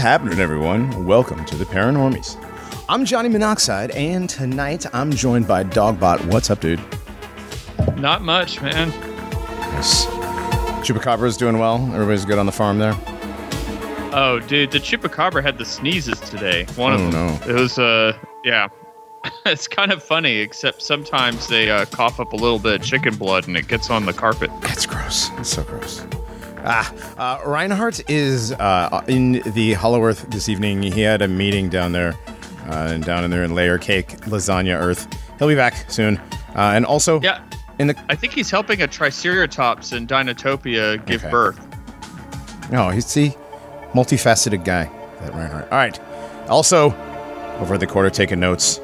What's happening, everyone? Welcome to the Paranormies. I'm Johnny Monoxide, and tonight I'm joined by Dogbot. What's up, dude? Not much, man. Yes. Chupacabra's doing well. Everybody's good on the farm there. Oh, dude, the chupacabra had the sneezes today. One of Oh, them. no. It was, uh, yeah. it's kind of funny, except sometimes they uh, cough up a little bit of chicken blood and it gets on the carpet. That's gross. It's so gross. Ah, uh, Reinhardt is uh, in the Hollow Earth this evening. He had a meeting down there, uh, and down in there in Layer Cake, Lasagna Earth. He'll be back soon. Uh, and also, Yeah, in the I think he's helping a Triceratops in Dinotopia give Okay. birth. No, he's the multifaceted guy, that Reinhardt. All right. Also, over at the quarter taking notes,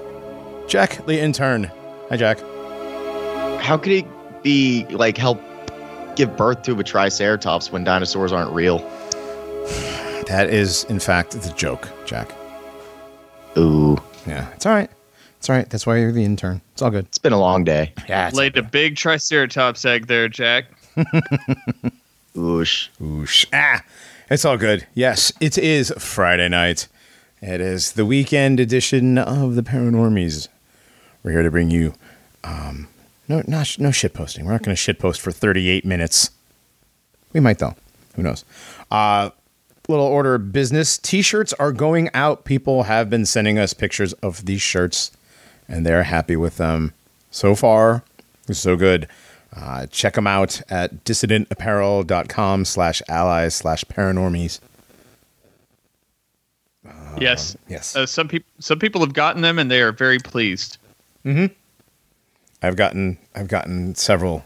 Jack, the intern. Hi, Jack. How could he be like help give birth to a triceratops when dinosaurs aren't real? That is, in fact, the joke, Jack. Ooh, Yeah, it's all right. It's all right. That's why you're the intern. It's all good. it's been a long day. Yeah, it's Laid a big Triceratops egg there, Jack. Oosh. Oosh. Ah, it's all good. Yes, it is Friday night. It is the weekend edition of the Paranormies. We're here to bring you, um, no, not no shit posting. We're not going to shit post for 38 minutes. We might though. Who knows? Uh, little order of business. T-shirts are going out. People have been sending us pictures of these shirts, and they're happy with them so far. So good. Uh, check them out at dissidentapparel.com slash allies slash paranormies. yes. Yes. Uh, some people some people have gotten them and they are very pleased. I've gotten I've gotten several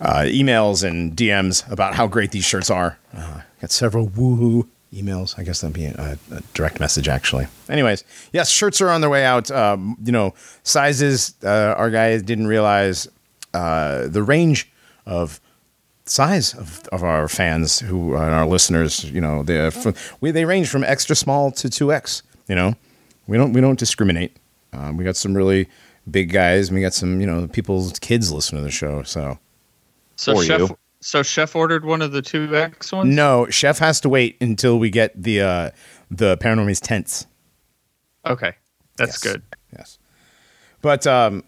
uh, emails and DMs about how great these shirts are. Uh, got several woohoo emails. I guess that'd be a, a direct message, actually. Anyways, yes, shirts are on their way out. Um, you know, sizes. Uh, our guys didn't realize uh, the range of size of, of our fans who are our listeners. You know, they from, we they range from extra small to two X. You know, we don't we don't discriminate. Um, we got some really big guys. and We got some you know people's kids listen to the show. So So For chef you. so chef ordered one of the two X ones? no, chef has to wait until we get the uh, the paranormies tents. Okay. That's Yes. good. Yes. But um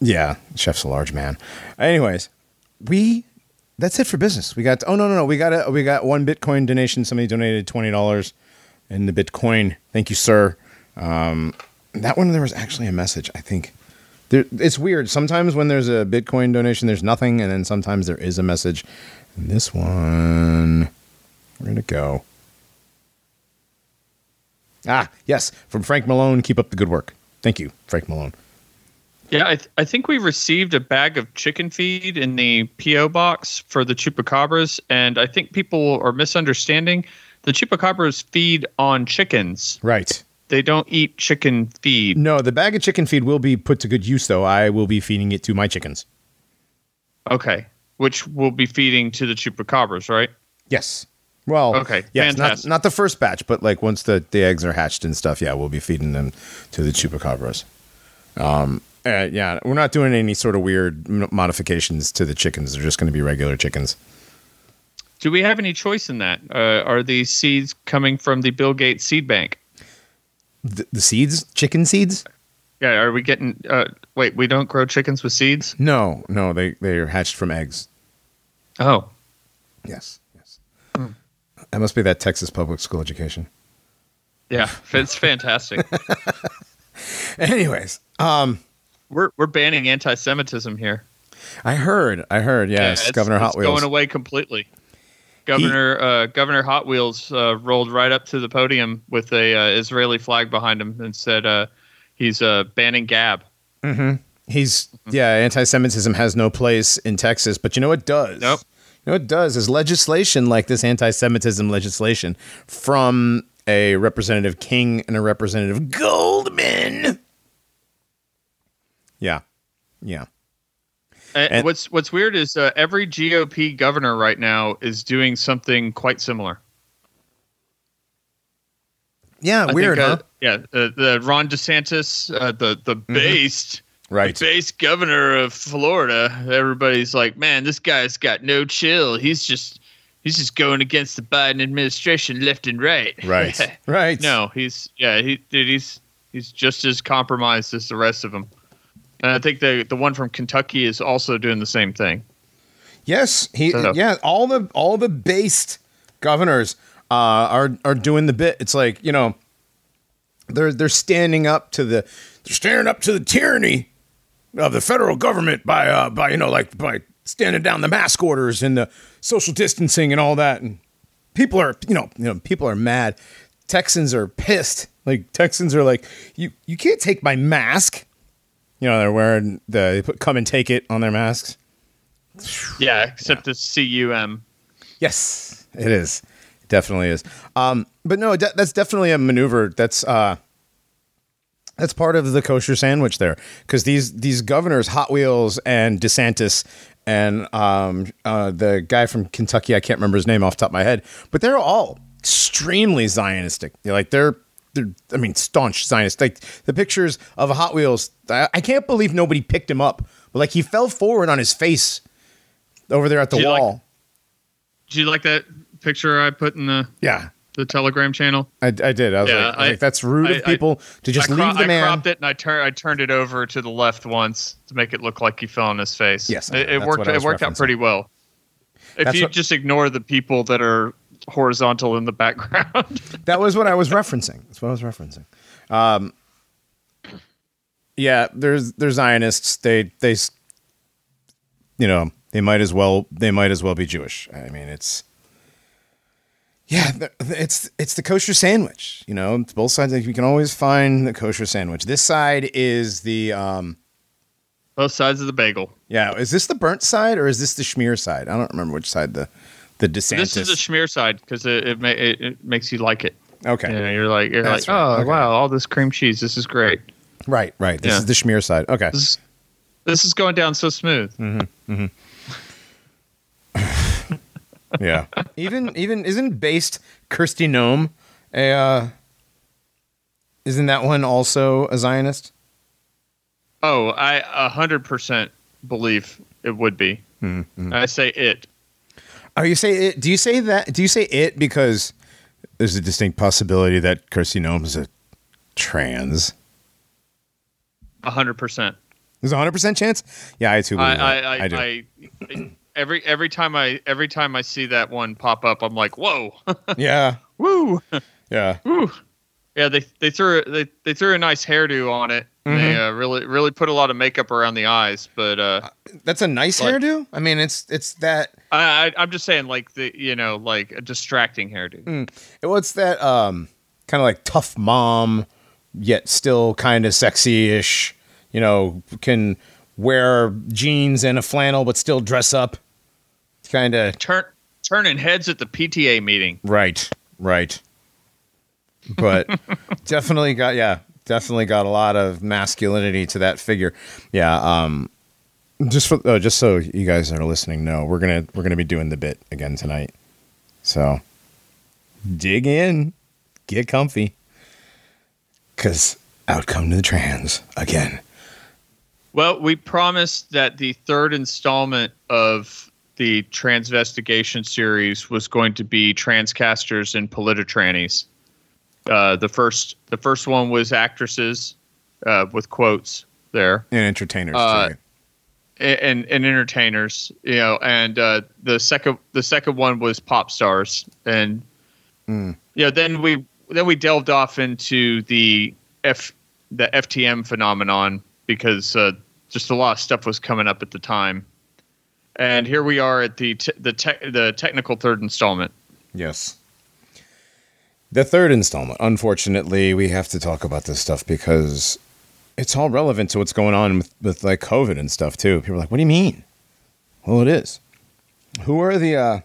yeah, chef's a large man. Anyways, we that's it for business. We got oh no no no, we got a, we got one Bitcoin donation. Somebody donated twenty dollars in the Bitcoin. Thank you, sir. Um that one there was actually a message, I think. There, it's weird. Sometimes when there's a Bitcoin donation, there's nothing, and then sometimes there is a message. And this one, where'd it go? Ah, yes, from Frank Malone. Keep up the good work. Thank you, Frank Malone. Yeah, I, th- I think we received a bag of chicken feed in the PO box for the chupacabras, and I think people are misunderstanding. The chupacabras feed on chickens. Right. They don't eat chicken feed. No, the bag of chicken feed will be put to good use, though. I will be feeding it to my chickens. Okay, which we'll be feeding to the chupacabras, right? Yes. Well, Okay, Yes, not, fantastic. not the first batch, but like once the, the eggs are hatched and stuff, yeah, we'll be feeding them to the chupacabras. Um, uh, yeah, we're not doing any sort of weird modifications to the chickens. They're just going to be regular chickens. Do we have any choice in that? Uh, are these seeds coming from the Bill Gates seed bank? The, the seeds, chicken seeds? Yeah, are we getting? Uh, wait, we don't grow chickens with seeds. No, no, they they are hatched from eggs. Oh, Yes, yes. That must be that Texas public school education. yeah, it's fantastic. Anyways, um, we're we're banning anti-Semitism here. I heard, I heard, yes, it's- Governor Hot it's Wheels. going away completely. Governor uh, Governor Hot Wheels uh, rolled right up to the podium with a uh, Israeli flag behind him and said uh, he's uh, banning Gab. He's yeah, anti-Semitism has no place in Texas, but you know what does? Nope. You know what does is legislation like this anti-Semitism legislation from a representative King and a representative Goldman. Yeah, yeah. And And- what's what's weird is uh, every GOP governor right now is doing something quite similar. Yeah, I weird, think, huh? uh, Yeah, uh, the Ron DeSantis, uh, the the based Right. based governor of Florida. Everybody's like, man, this guy's got no chill. He's just he's just going against the Biden administration left and right. Right. right. no, he's yeah, he dude, he's he's just as compromised as the rest of them. And I think the the one from Kentucky is also doing the same thing. Yes, he So- yeah, all the all the based governors uh, are are doing the bit. It's like, you know, they're they're standing up to the they're standing up to the tyranny of the federal government by uh by you know like by standing down the mask orders and the social distancing and all that. And people are you know you know people are mad. Texans are pissed. Like texans are like you you can't take my mask you know they're wearing the they put come and take it on their masks Yeah, except the CUM. Yes, it is. It definitely is. Um, but no, de- that's definitely a maneuver. That's uh, that's part of the kosher sandwich there, because these these governors, Hot Wheels and DeSantis, and um, uh, the guy from Kentucky, I can't remember his name off the top of my head, but they're all extremely Zionistic. They're like they're. They're, I mean, staunch Zionist. Like the pictures of Hot Wheels, I, can't believe nobody picked him up. But like he fell forward on his face over there at the Do you like- wall. Did you like that picture I put in the yeah, the Telegram channel? I, I did. I was, Yeah, like, I was I- like, that's rude of people to just cro- leave the man. I cropped it and I turned I turned it over to the left once to make it look like he fell on his face. Yes, it, it worked. It worked out pretty well. If That's you what- just ignore the people that are horizontal in the background. That was what I was referencing. That's what I was referencing. Um, yeah, there's there's Zionists. They they, you know, they might as well they might as well be Jewish. I mean, it's yeah, it's it's the kosher sandwich. You know, it's both sides. Like, you can always find the kosher sandwich. This side is the um, Both sides of the bagel. yeah. Is this the burnt side or is this the schmear side? I don't remember which side the the DeSantis. This is the schmear side because it it, ma- it it makes you like it. okay. You know, you're like you're That's like right. oh Okay. wow all this cream cheese this is great. Right, right. This Yeah. is the schmear side. Okay. This is, this is going down so smooth. Yeah. even even isn't based Kristi Noem a uh isn't that one also a Zionist? Oh, I a hundred percent believe it would be. Mm-hmm. I say it. Oh, you say it do you say that do you say it because there's a distinct possibility that Kristi Noem is a trans? A hundred percent. There's a hundred percent chance? Yeah, I too that. I I, I, do. I, every every time I every time I see that one pop up, I'm like, whoa, yeah. woo, Yeah. woo. Yeah, they they threw they they threw a nice hairdo on it. They Mm-hmm. uh, really really put a lot of makeup around the eyes, but uh, That's a nice Like- hairdo? I mean it's it's that I, I I'm just saying like the you know like a distracting hairdo. Mm. What's that? Um, kind of like tough mom, yet still kind of sexy-ish. You know, can wear jeans and a flannel, but still dress up. Kind of Turn turning heads at the PTA meeting. right, right. But definitely got yeah, definitely got a lot of masculinity to that figure. Yeah. Um, just for uh, just so you guys that are listening know, we're gonna we're gonna be doing the bit again tonight. So dig in, get comfy, because out come to the trans again. Well, we promised that the third installment of the Transvestigation series was going to be transcasters and polititrannies. Uh, the first, the first one was actresses uh, with quotes there, And entertainers Uh, too. and and entertainers, you know. And uh, the second, the second one was pop stars, and Mm. you know, then we then we delved off into the F the FTM phenomenon because uh, just a lot of stuff was coming up at the time. And here we are at the t- the te- the technical third installment. Yes. The third installment. Unfortunately, we have to talk about this stuff because it's all relevant to what's going on with, with like COVID and stuff too. People are like, "What do you mean?" Well, it is. Who are the uh,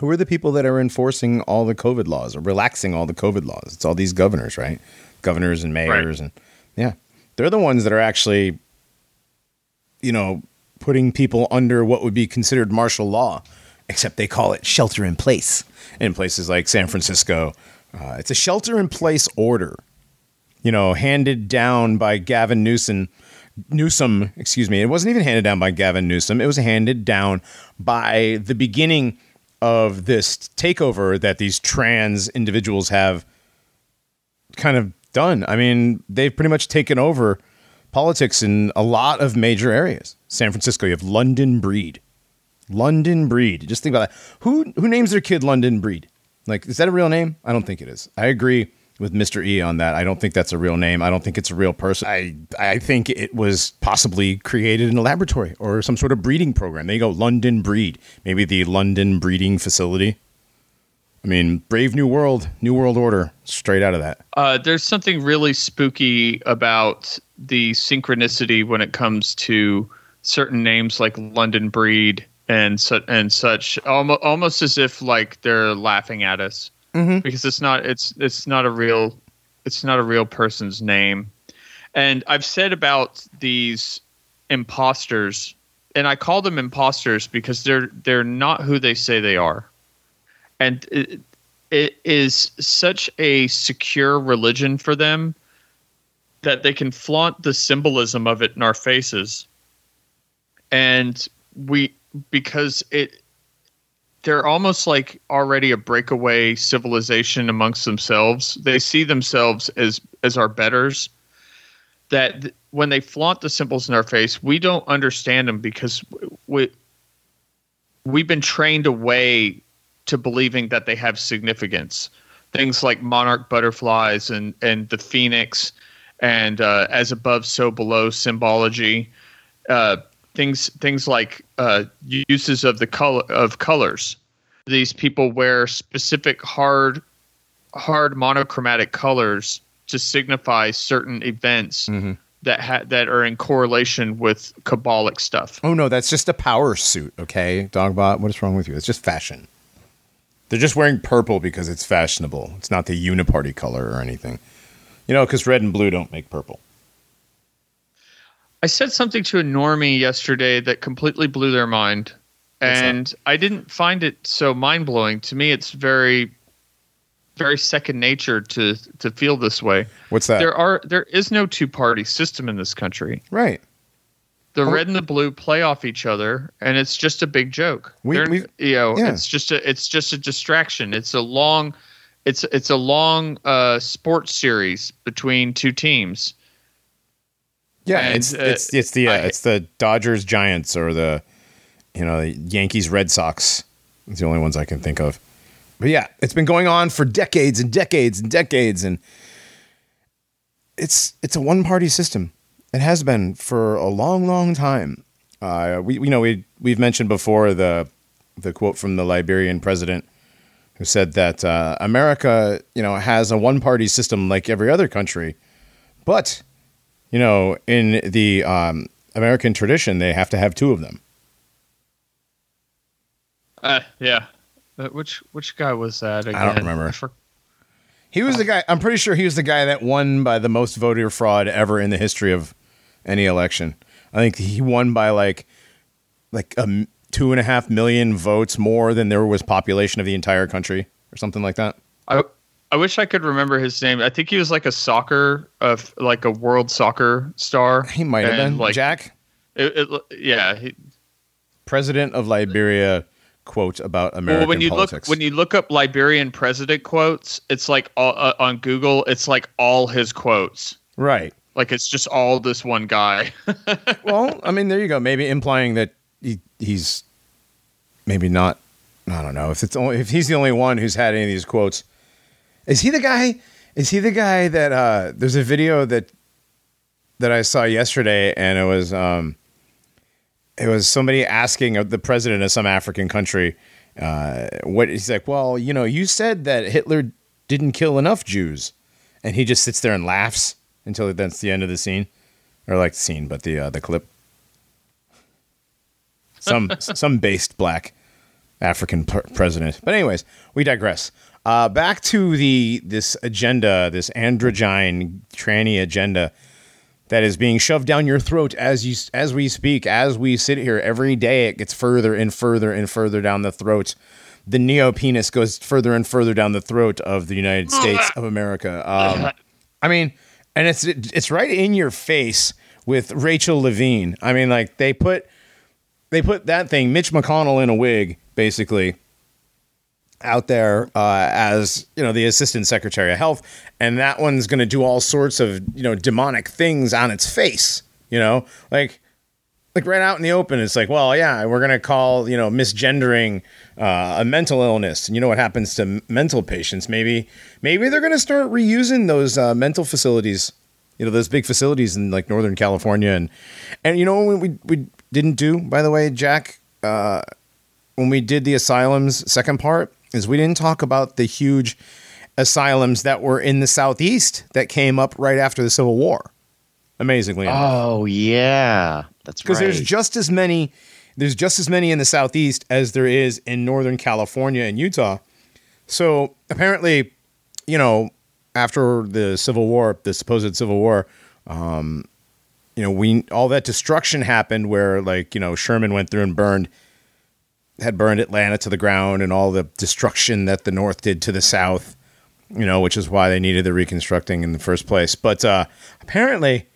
who are the people that are enforcing all the COVID laws or relaxing all the COVID laws? It's all these governors, right? Governors and mayors, and yeah, they're the ones that are actually, you know, putting people under what would be considered martial law, except they call it shelter in place in places like San Francisco. Uh, it's a shelter in place order, you know, handed down by Gavin Newsom. Newsom, excuse me. It wasn't even handed down by Gavin Newsom. It was handed down by the beginning of this takeover that these trans individuals have kind of done. I mean, they've pretty much taken over politics in a lot of major areas. San Francisco, you have London Breed. London Breed. Just think about that. Who who names their kid London Breed? Like, is that a real name? I don't think it is. I agree with Mr. E on that. I don't think that's a real name. I don't think it's a real person. I I think it was possibly created in a laboratory or some sort of breeding program. There you go, London Breed. Maybe the London Breeding Facility. I mean, Brave New World, New World Order, straight out of that. Uh, there's something really spooky about the synchronicity when it comes to certain names like London Breed and su- and such. Almost, almost as if like they're laughing at us mm-hmm. because it's not it's it's not a real it's not a real person's name. And I've said about these imposters, and I call them imposters because they're they're not who they say they are and it, it is such a secure religion for them that they can flaunt the symbolism of it in our faces and we because it they're almost like already a breakaway civilization amongst themselves they see themselves as as our betters that th- when they flaunt the symbols in our face we don't understand them because we we've been trained away to believing that they have significance. Things like monarch butterflies and and the phoenix, and uh, as above, so below symbology. Uh, things things like uh, uses of the color of colors. These people wear specific hard hard monochromatic colors to signify certain events that ha- that are in correlation with Kabbalic stuff. Oh no, that's just a power suit, okay? Dogbot, what is wrong with you? It's just fashion. They're just wearing purple because it's fashionable. It's not the uniparty color or anything. You know, because red and blue don't make purple. I said something to a normie yesterday that completely blew their mind. What's and I didn't find it so mind blowing. To me, it's very, very second nature to to feel this way. What's that? There are there is no two party system in this country. right. The Oh. red and the blue play off each other, and it's just a big joke. We- we've- you know, yeah. it's just a it's just a distraction. It's a long, it's it's a long uh, sports series between two teams. Yeah, And, it's uh, it's it's the uh, I- it's the Dodgers Giants or the you know the Yankees Red Sox. It's the only ones I can think of. But yeah, it's been going on for decades and decades and decades, and it's it's a one party system. It has been for a long, long time. Uh, we you know we we've mentioned before the the quote from the Liberian president who said that uh, America you know has a one party system like every other country, but you know, in the um, American tradition, they have to have two of them. Uh, yeah. Uh, which which guy was that? Again? don't remember. for- He was the guy. I'm pretty sure he was the guy that won by the most voter fraud ever in the history of any election. I think he won by like like um, two and a half million votes more than there was population of the entire country, or something like that. I I wish I could remember his name. I think he was like a soccer of like a world soccer star. He might have been like Jack, It, it, yeah. He, president of Liberia. Quote about American well, when you politics. look when you look up Liberian president quotes, it's like all, uh, on Google. It's like all his quotes. right. Like it's just all this one guy. well, I mean, there you go. Maybe implying that he, he's maybe not. I don't know if it's only if he's the only one who's had any of these quotes. Is he the guy? Is he the guy that? Uh, there's a video that that I saw yesterday, and it was um, it was somebody asking the president of some African country. Uh, what he's like? Well, you know, you said that Hitler didn't kill enough Jews, and he just sits there and laughs until that's the end of the scene, or like the scene, but the uh, the clip. Some some based black African pr- president, but anyways, we digress. Uh, back to the this agenda, this androgyne tranny agenda that is being shoved down your throat as you as we speak, as we sit here every day. It gets further and further and further down the throat. The neo penis goes further and further down the throat of the United States of America. Um, I mean, and it's it's right in your face with Rachel Levine. I mean, like they put they put that thing, Mitch McConnell in a wig, basically, out there uh, as you know the assistant secretary of health, and that one's going to do all sorts of you know demonic things on its face. You know, like like right out in the open, it's like, well, yeah, we're going to call you know misgendering uh, a mental illness, and you know what happens to m- mental patients? Maybe maybe they're going to start reusing those uh, mental facilities. You know, those big facilities in like Northern California, and and you know what we we didn't do, by the way, Jack. Uh, when we did the asylums second part is we didn't talk about the huge asylums that were in the southeast that came up right after the Civil War. Amazingly, oh yeah, that's right. because there's just as many there's just as many in the southeast as there is in northern California and Utah. So apparently, you know, after the Civil War, the supposed Civil War, um, you know, we all that destruction happened where like you know Sherman went through and burned had burned Atlanta to the ground and all the destruction that the North did to the South, you know, which is why they needed the reconstructing in the first place. But uh, apparently,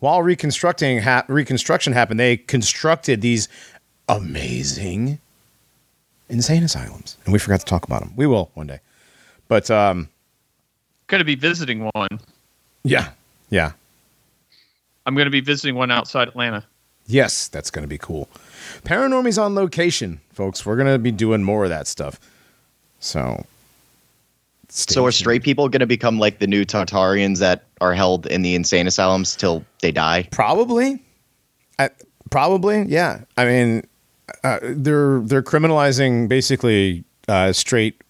while reconstructing ha- reconstruction happened, they constructed these amazing insane asylums, and we forgot to talk about them. We will one day, but um, Going to be visiting one. yeah, yeah, I'm going to be visiting one outside Atlanta. yes, that's going to be cool. Paranormies on location, folks. We're going to be doing more of that stuff. So, so are straight people going to become like the new Tartarians that are held in the insane asylums till they die? Probably. I, probably, yeah. I mean, uh, they're they're criminalizing basically uh, straight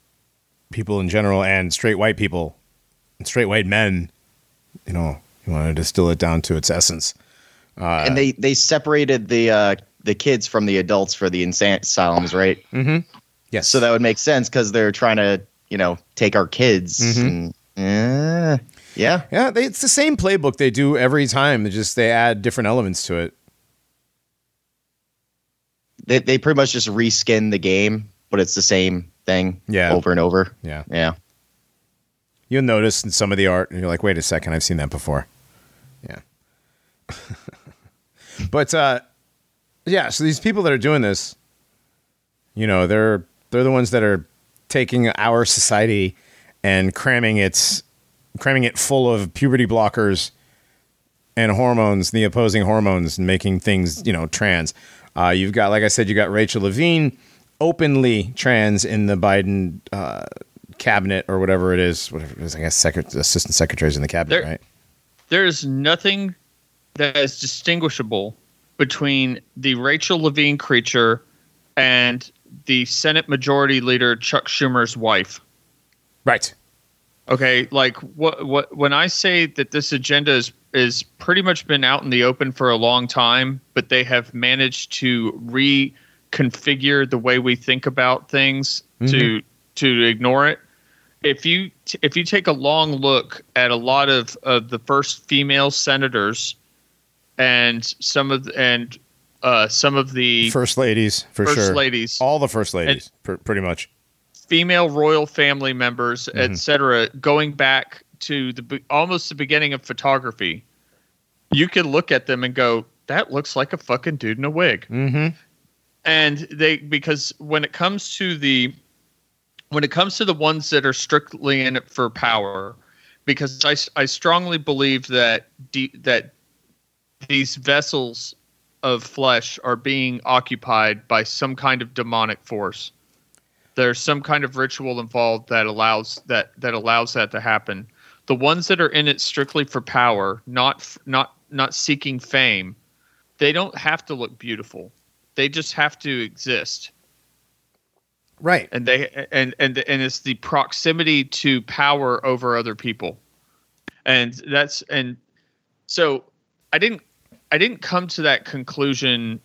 people in general and straight white people, and straight white men. You know, you want to distill it down to its essence. Uh, and they they separated the uh, the kids from the adults for the insane asylums, right? Mm-hmm. Yes. So that would make sense because they're trying to you know take our kids. Mm-hmm. And, eh, yeah, yeah, they, it's the same playbook they do every time. They just they add different elements to it. they they pretty much just reskin the game, but it's the same thing. Yeah. over and over. Yeah. Yeah. You'll notice in some of the art, and you're like, wait a second, I've seen that before. Yeah. but uh, yeah, so these people that are doing this, you know, they're they're the ones that are taking our society and cramming its cramming it full of puberty blockers and hormones, the opposing hormones, and making things, you know, trans. Uh, you've got, like I said, you got Rachel Levine, openly trans in the Biden uh, cabinet or whatever it is. Whatever it is, I guess, secret, assistant secretaries in the cabinet, There- right? There's nothing that is distinguishable between the Rachel Levine creature and the Senate Majority Leader Chuck Schumer's wife. Right. Okay, like what what when I say that this agenda is is pretty much been out in the open for a long time, but they have managed to reconfigure the way we think about things mm-hmm. to to ignore it. If you t- if you take a long look at a lot of, of the first female senators and some of the, and uh, some of the First ladies, for first sure. ladies, All the first ladies, pr- pretty much. female royal family members, Mm-hmm. etc., going back to the almost the beginning of photography, you could look at them and go, "That looks like a fucking dude in a wig." Mm-hmm. And they because when it comes to the when it comes to the ones that are strictly in it for power, because I, I strongly believe that de- that these vessels of flesh are being occupied by some kind of demonic force. There's some kind of ritual involved that allows that that allows that to happen. The ones that are in it strictly for power, not not not seeking fame, they don't have to look beautiful. They just have to exist Right. and they and and and it's the proximity to power over other people and that's and so i didn't i didn't come to that conclusion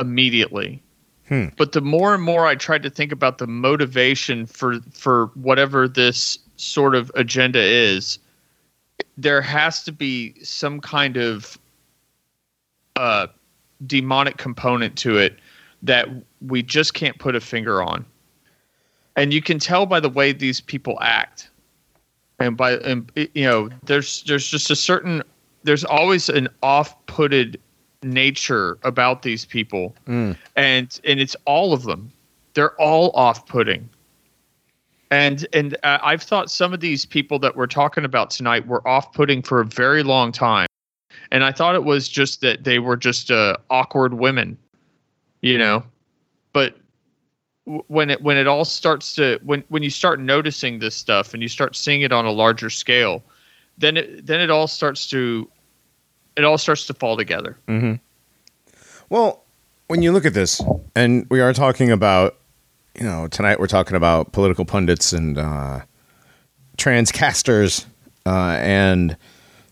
immediately Hmm. but the more and more i tried to think about the motivation for for whatever this sort of agenda is there has to be some kind of uh demonic component to it that we just can't put a finger on. And you can tell by the way these people act. And by and you know, there's there's just a certain there's always an off-putted nature about these people. Mm. And and it's all of them. They're all off-putting. And and uh, I've thought some of these people that we're talking about tonight were off-putting for a very long time, and I thought it was just that they were just uh, awkward women, you know. But when it when it all starts to when when you start noticing this stuff and you start seeing it on a larger scale, then it then it all starts to it all starts to fall together. Well, when you look at this, and we are talking about, you know, tonight we're talking about political pundits and uh, transcasters uh, and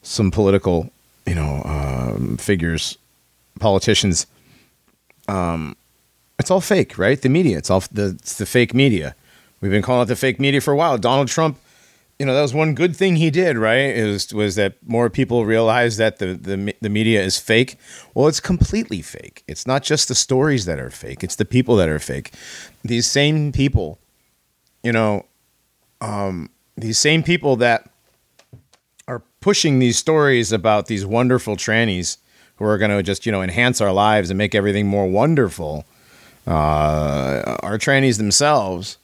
some political, you know, um, figures, politicians. Um, it's all fake, right? The media. It's all the it's the fake media. We've been calling it the fake media for a while. Donald Trump you know that was one good thing he did right? Is was that more people realize that the, the the media is fake. Well it's completely fake. It's not just the stories that are fake. It's the people that are fake. These same people you know um, these same people that are pushing these stories about these wonderful trannies who are going to just you know enhance our lives and make everything more wonderful uh, are trannies themselves.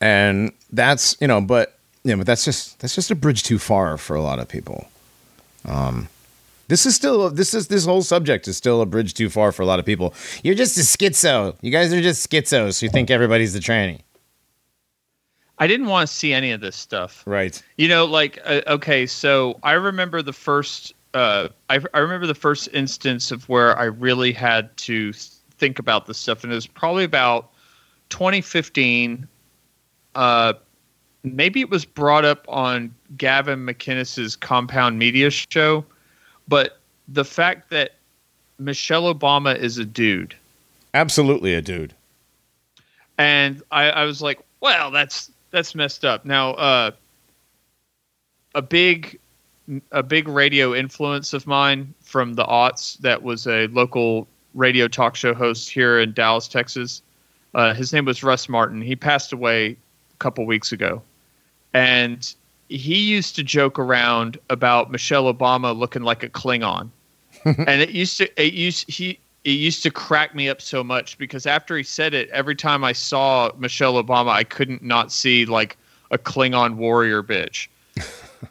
And that's you know but yeah but that's just that's just a bridge too far for a lot of people um this is still this is this whole subject is still a bridge too far for a lot of people you're just a schizo you guys are just schizos who think everybody's the tranny I didn't want to see any of this stuff. right You know, like uh, okay, so I remember the first. Uh, I, I remember the first instance of where I really had to think about this stuff, and it was probably about 2015. Uh, maybe it was brought up on Gavin McInnes's Compound Media show, but the fact that Michelle Obama is a dude, absolutely a dude and I, I was like, well, that's that's messed up. Now, uh, a big a big radio influence of mine from the aughts that was a local radio talk show host here in Dallas, Texas. Uh, his name was Russ Martin. He passed away couple weeks ago, and he used to joke around about Michelle Obama looking like a Klingon, and it used to it used he it used to crack me up so much because after he said it, every time I saw Michelle Obama, I couldn't not see like a Klingon warrior bitch.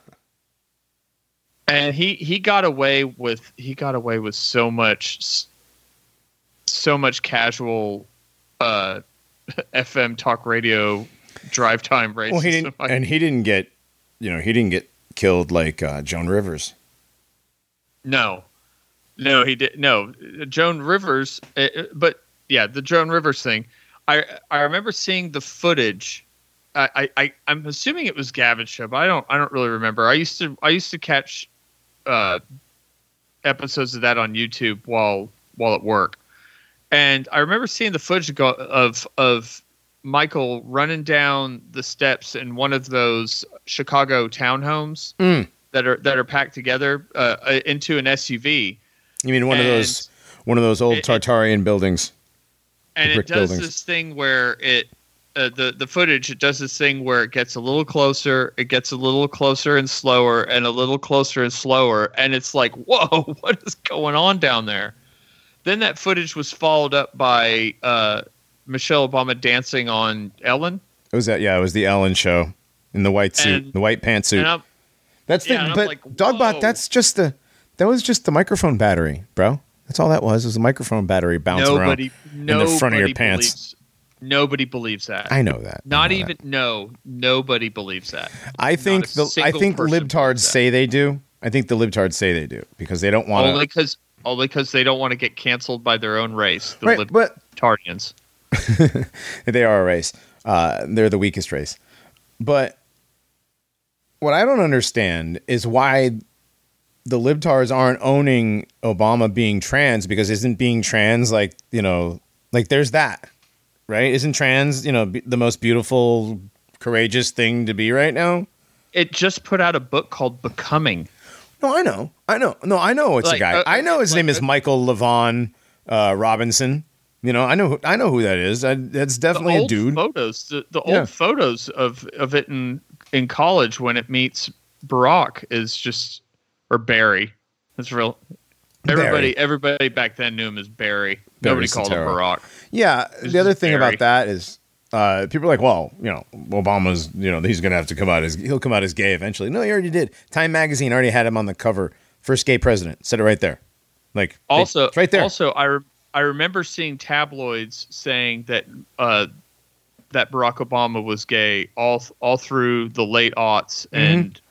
and he he got away with he got away with so much so much casual uh FM talk radio drive time racism. well he didn't and he didn't get you know he didn't get killed like uh, joan rivers No, no, he did. No, Joan Rivers. uh, uh, But yeah, the Joan Rivers thing. I I remember seeing the footage. I, I, I'm assuming it was Gavin's show, but I don't I don't really remember. I used to I used to catch uh, episodes of that on YouTube while while at work, and I remember seeing the footage go, of of Michael running down the steps in one of those Chicago townhomes Mm. that are that are packed together uh, uh, into an SUV, you mean one of those one of those old it- tartarian buildings and it does buildings. this thing where it uh, the the footage it does this thing where it gets a little closer, it gets a little closer and slower, and a little closer and slower, and it's like, whoa, what is going on down there? Then that footage was followed up by uh, Michelle Obama dancing on Ellen, it was that yeah it was the ellen show in the white suit And- the white pantsuit That's the I'm but like, Dogbot. That's just the that was just the microphone battery, bro. That's all that was. Was a microphone battery bouncing nobody, around nobody the front of your pants. believes- Nobody believes that. I know that. Not know even that. no, nobody believes that. I think the I think libtards say they do. I think the libtards say they do because they don't want Only to. because only because they don't want to get canceled by their own race, the Right, but libtarians. they are a race. Uh, they're the weakest race. But what I don't understand is why the libtards aren't owning Obama being trans because isn't being trans like you know like there's that right? Isn't trans you know be- the most beautiful, courageous thing to be right now? It just put out a book called Becoming. No, I know, I know, no, I know it's a guy. uh, I know his like, name is uh, Michael LaVaughn uh, Robinson. You know, I know, who- I know who that is. I, that's definitely a dude. photos, the, the Yeah. old photos of of it in in college when it meets Barack is just or Barry. It's real. Everybody, Barry. everybody back then knew him as Barry. Nobody Barry called him Barack. Yeah. The other thing Barry. about that is uh, people are like, well, you know, Obama's, you know, he's going to have to come out as he'll come out as gay eventually. No, he already did. Time magazine already had him on the cover. First gay president. Said it right there. Like Also, it's right there. Also, I re- I remember seeing tabloids saying that uh, that Barack Obama was gay all all through the late aughts and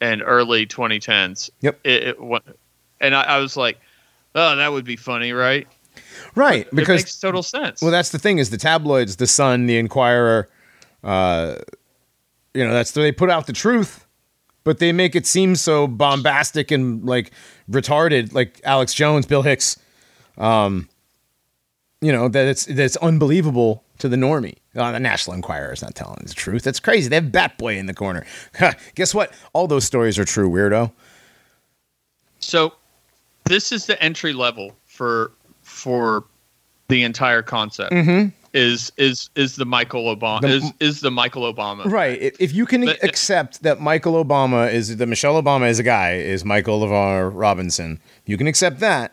and early 2010s. Yep. It, it and I, I was like, oh, that would be funny, right? right, it because makes total sense. Well, that's the thing is the tabloids, the Sun, the Enquirer, uh, you know, that's they put out the truth, but they make it seem so bombastic and like retarded, like Alex Jones, Bill Hicks, um, you know, that it's that's unbelievable to the normie. Uh, the National Enquirer is not telling the truth. That's crazy. They have Batboy in the corner. Guess what? All those stories are true, weirdo. So this is the entry level for for the entire concept. Is is is the Michael Obama The- is is the Michael Obama Right. If- If you can But- accept that Michael Obama is that Michelle Obama is a guy, is Michael LeVar Robinson, you can accept that,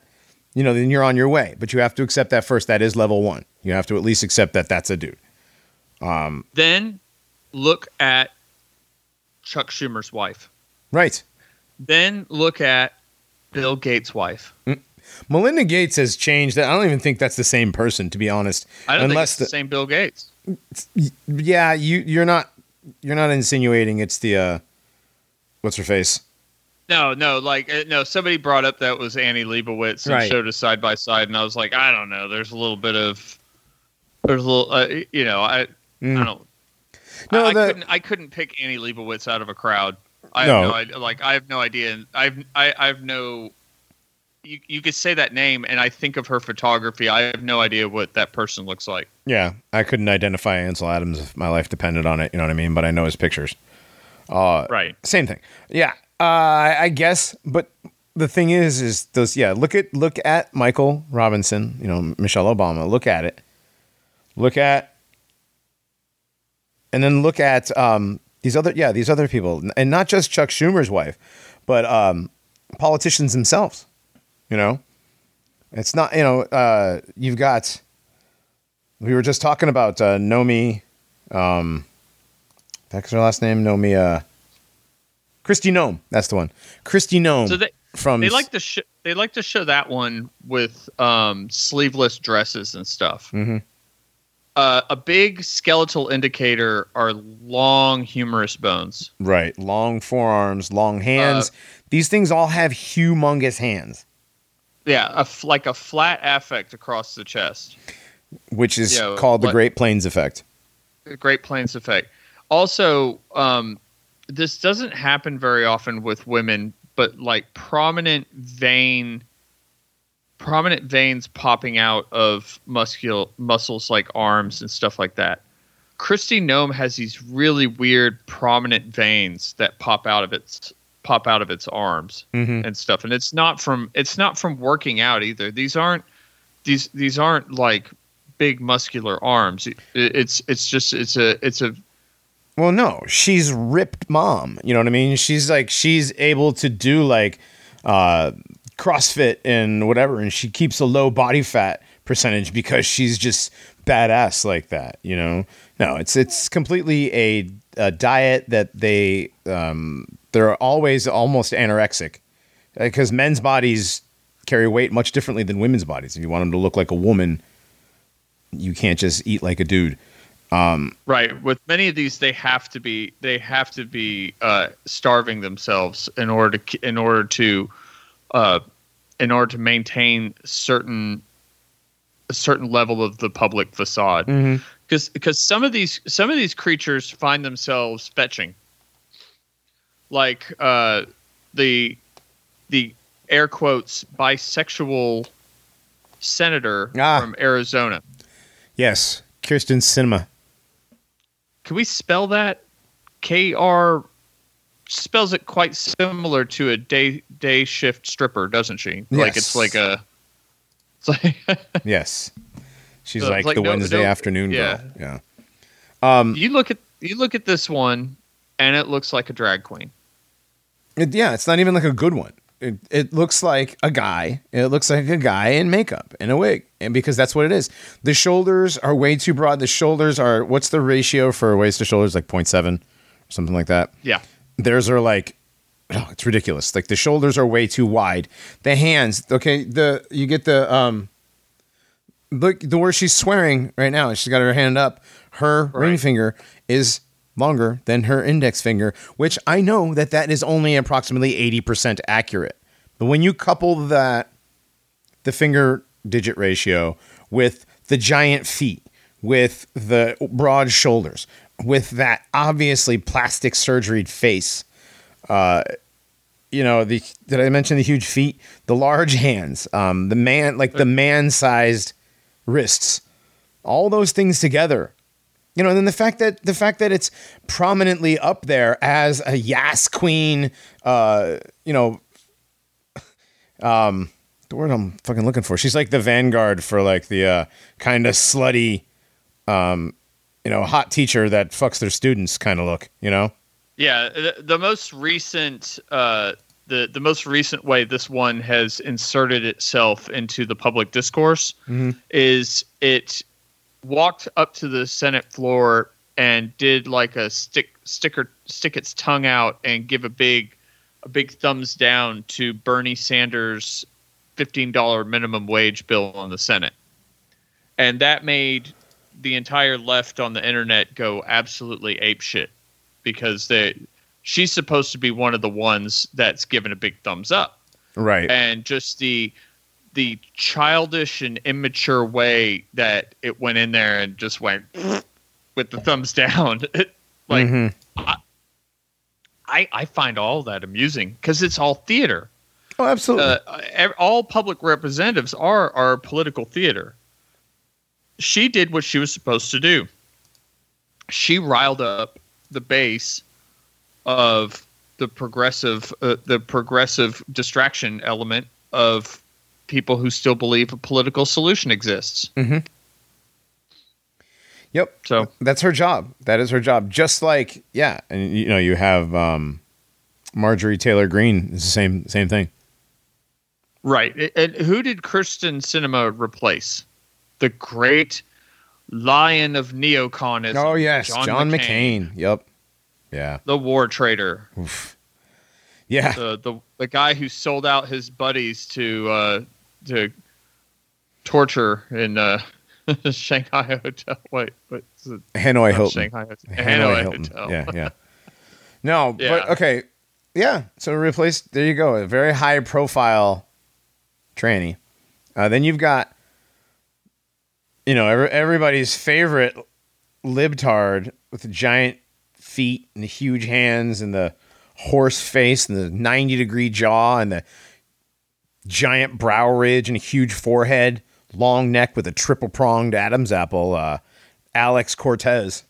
you know, then you're on your way. But you have to accept that first. That is level one. You have to at least accept that that's a dude. Then look at Chuck Schumer's wife. Right. Then look at Bill Gates' wife. Melinda Gates has changed. I don't even think that's the same person, to be honest. I don't Unless think it's the, same Bill Gates. yeah, you you're not you're not insinuating it's the uh, what's her face? No, no, like uh, no. Somebody brought up that was Annie Leibovitz and Right. showed us side by side, and I was like, I don't know. There's a little bit of, there's a little, uh, you know, I, Mm. I don't. No, I, I couldn't. I couldn't pick Annie Leibovitz out of a crowd. I No. have no. Like I have no idea. and I've I, I have no. You you could say that name, and I think of her photography. I have no idea what that person looks like. Yeah, I couldn't identify Ansel Adams if my life depended on it. You know what I mean? But I know his pictures. Uh, Right. Same thing. Yeah, uh, I guess. But the thing is, is those. Yeah, look at look at Michael Robinson. You know, Michelle Obama. Look at it. Look at, and then look at um, these other. Yeah, these other people, and not just Chuck Schumer's wife, but um, politicians themselves. You know, it's not. You know, uh, you've got. We were just talking about uh, Nomi. Um, that's her last name. Nomi. Uh, Kristi Noem. That's the one. Kristi Noem. So they from they like to sh- they like to show that one with um, sleeveless dresses and stuff. Mhm. Uh, a big skeletal indicator are long humerus bones. right long forearms, long hands. Uh, These things all have humongous hands, Yeah, a f- like a flat affect across the chest. which is Yeah, called the what- Great Plains effect. The Great Plains effect. Also, um, this doesn't happen very often with women, but like prominent vein, prominent veins popping out of muscul muscles like arms and stuff like that. Kristi Noem has these really weird prominent veins that pop out of its pop out of its arms Mhm. and stuff, and it's not from it's not from working out either. These aren't these these aren't like big muscular arms. It- it's it's just it's a it's a Well, no, she's ripped mom. You know what I mean? She's like she's able to do like uh CrossFit and whatever, and she keeps a low body fat percentage because she's just badass like that. You know? No, it's it's completely a, a diet that they um they're always almost anorexic because men's bodies carry weight much differently than women's bodies. If you want them to look like a woman, you can't just eat like a dude. Right with many of these they have to be they have to be uh, starving themselves in order to in order to uh, in order to maintain certain a certain level of the public facade because because some of these some of these creatures find themselves fetching like uh, the the air quotes bisexual senator Ah. from Arizona. Yes, Kyrsten Sinema. Can we spell that? K R spells it quite similar to a day day shift stripper, doesn't she? Like it's like a it's like Yes. She's So, like, like, the no- Wednesday no- afternoon yeah. girl. Yeah. Um, you look at you look at this one and it looks like a drag queen. It- yeah, it's not even like a good one. It, it looks like a guy. It looks like a guy in makeup in a wig, and because that's what it is. The shoulders are way too broad. The shoulders are what's the ratio for waist to shoulders? Like 0.7 or something like that. Yeah. Theirs are like, oh, it's ridiculous. Like the shoulders are way too wide. The hands, okay. The you get the um, look the where she's swearing right now. She's got her hand up. Her ring finger is longer than her index finger, which I know that that is only approximately 80% accurate. But when you couple that, the finger digit ratio with the giant feet, with the broad shoulders, with that obviously plastic surgery face, uh, you know, the did I mention the huge feet, the large hands, um, the man like the man-sized wrists, all those things together you know, and then the fact that the fact that it's prominently up there as a Yas Queen, uh, you know, um, the word I'm fucking looking for. She's like the vanguard for like the uh, kind of slutty, um, you know, hot teacher that fucks their students kind of look. You know, Yeah, the, the most recent uh, the the most recent way this one has inserted itself into the public discourse is it walked up to the Senate floor and did like a stick sticker stick its tongue out and give a big a big thumbs down to Bernie Sanders fifteen dollar minimum wage bill on the Senate, and that made the entire left on the internet go absolutely apeshit because they she's supposed to be one of the ones that's given a big thumbs up right? and just the the childish and immature way that it went in there and just went with the thumbs down like Mhm. I, I find all that amusing because it's all theater Oh, absolutely. uh, all public representatives are are political theater. She did what she was supposed to do. She riled up the base of the progressive uh, the progressive distraction element of people who still believe a political solution exists. yep. So That's her job. That is her job. Just like yeah, and you know you have um, Marjorie Taylor Greene. It's the same same thing. Right. And who did Kyrsten Sinema replace? The great lion of neoconism. Oh yes, John, McCain. Yep. Yeah. The war traitor. Yeah. The, the the guy who sold out his buddies to uh, to torture in uh, Shanghai Hotel. Wait, what's it? Hanoi Hilton. Shanghai Hotel. Hanoi, Hotel. Yeah, yeah. No, but okay. Yeah. So replace there you go. A very high profile tranny. Uh, then you've got you know, every, everybody's favorite libtard with the giant feet and the huge hands and the horse face and the 90 degree jaw and the giant brow ridge and a huge forehead, long neck with a triple pronged Adam's apple, uh, Alex Cortez.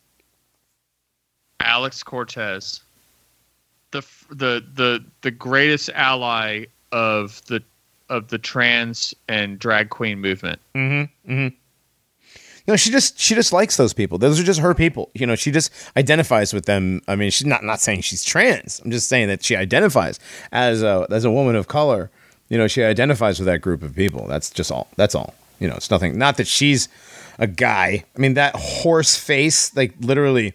Alex Cortez, the the the the greatest ally of the of the trans and drag queen movement. Mm-hmm, mm-hmm. No, she just she just likes those people. Those are just her people. You know, she just identifies with them. I mean, she's not not saying she's trans. I'm just saying that she identifies as a as a woman of color. You know, she identifies with that group of people. That's just all. That's all. You know, it's nothing. Not that she's a guy. I mean, that horse face, like literally,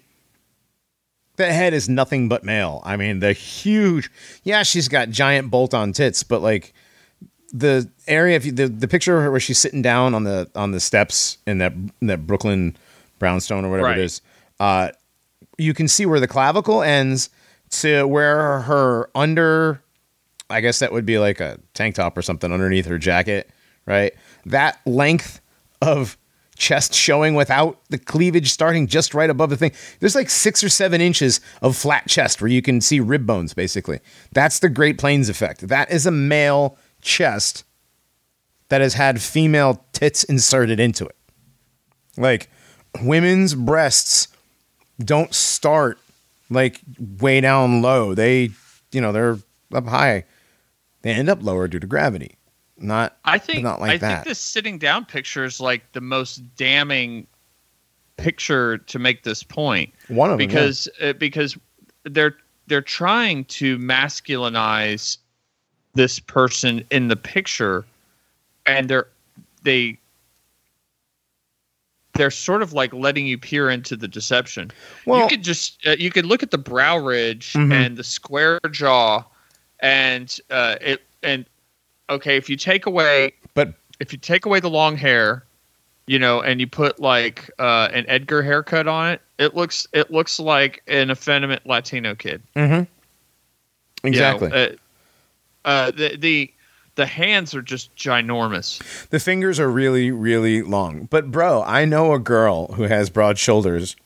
that head is nothing but male. I mean, the huge. Yeah, she's got giant bolt-on tits, but like the area if you, the the picture of her where she's sitting down on the on the steps in that in that Brooklyn brownstone or whatever Right. it is, uh, you can see where the clavicle ends to where her under, I guess that would be like a tank top or something underneath her jacket, right? That length of chest showing without the cleavage starting just right above the thing. There's like six or seven inches of flat chest where you can see rib bones, basically. That's the Great Plains effect. That is a male chest that has had female tits inserted into it. Like women's breasts don't start like way down low. They, you know, they're up high. They end up lower due to gravity. Not I think not like I that. think this sitting down picture is like the most damning picture to make this point. one of them. yeah. because uh, because they're they're trying to masculinize this person in the picture and they're they they're sort of like letting you peer into the deception. Well- you could just uh, you could look at the brow ridge Mhm. and the square jaw, and uh, it and okay if you take away But if you take away the long hair, you know, and you put like uh, an Edgar haircut on it, it looks it looks like an effeminate Latino kid. mm-hmm. you know? exactly. Uh, uh, the the the hands are just ginormous. The fingers are really, really long. But bro, I know a girl who has broad shoulders.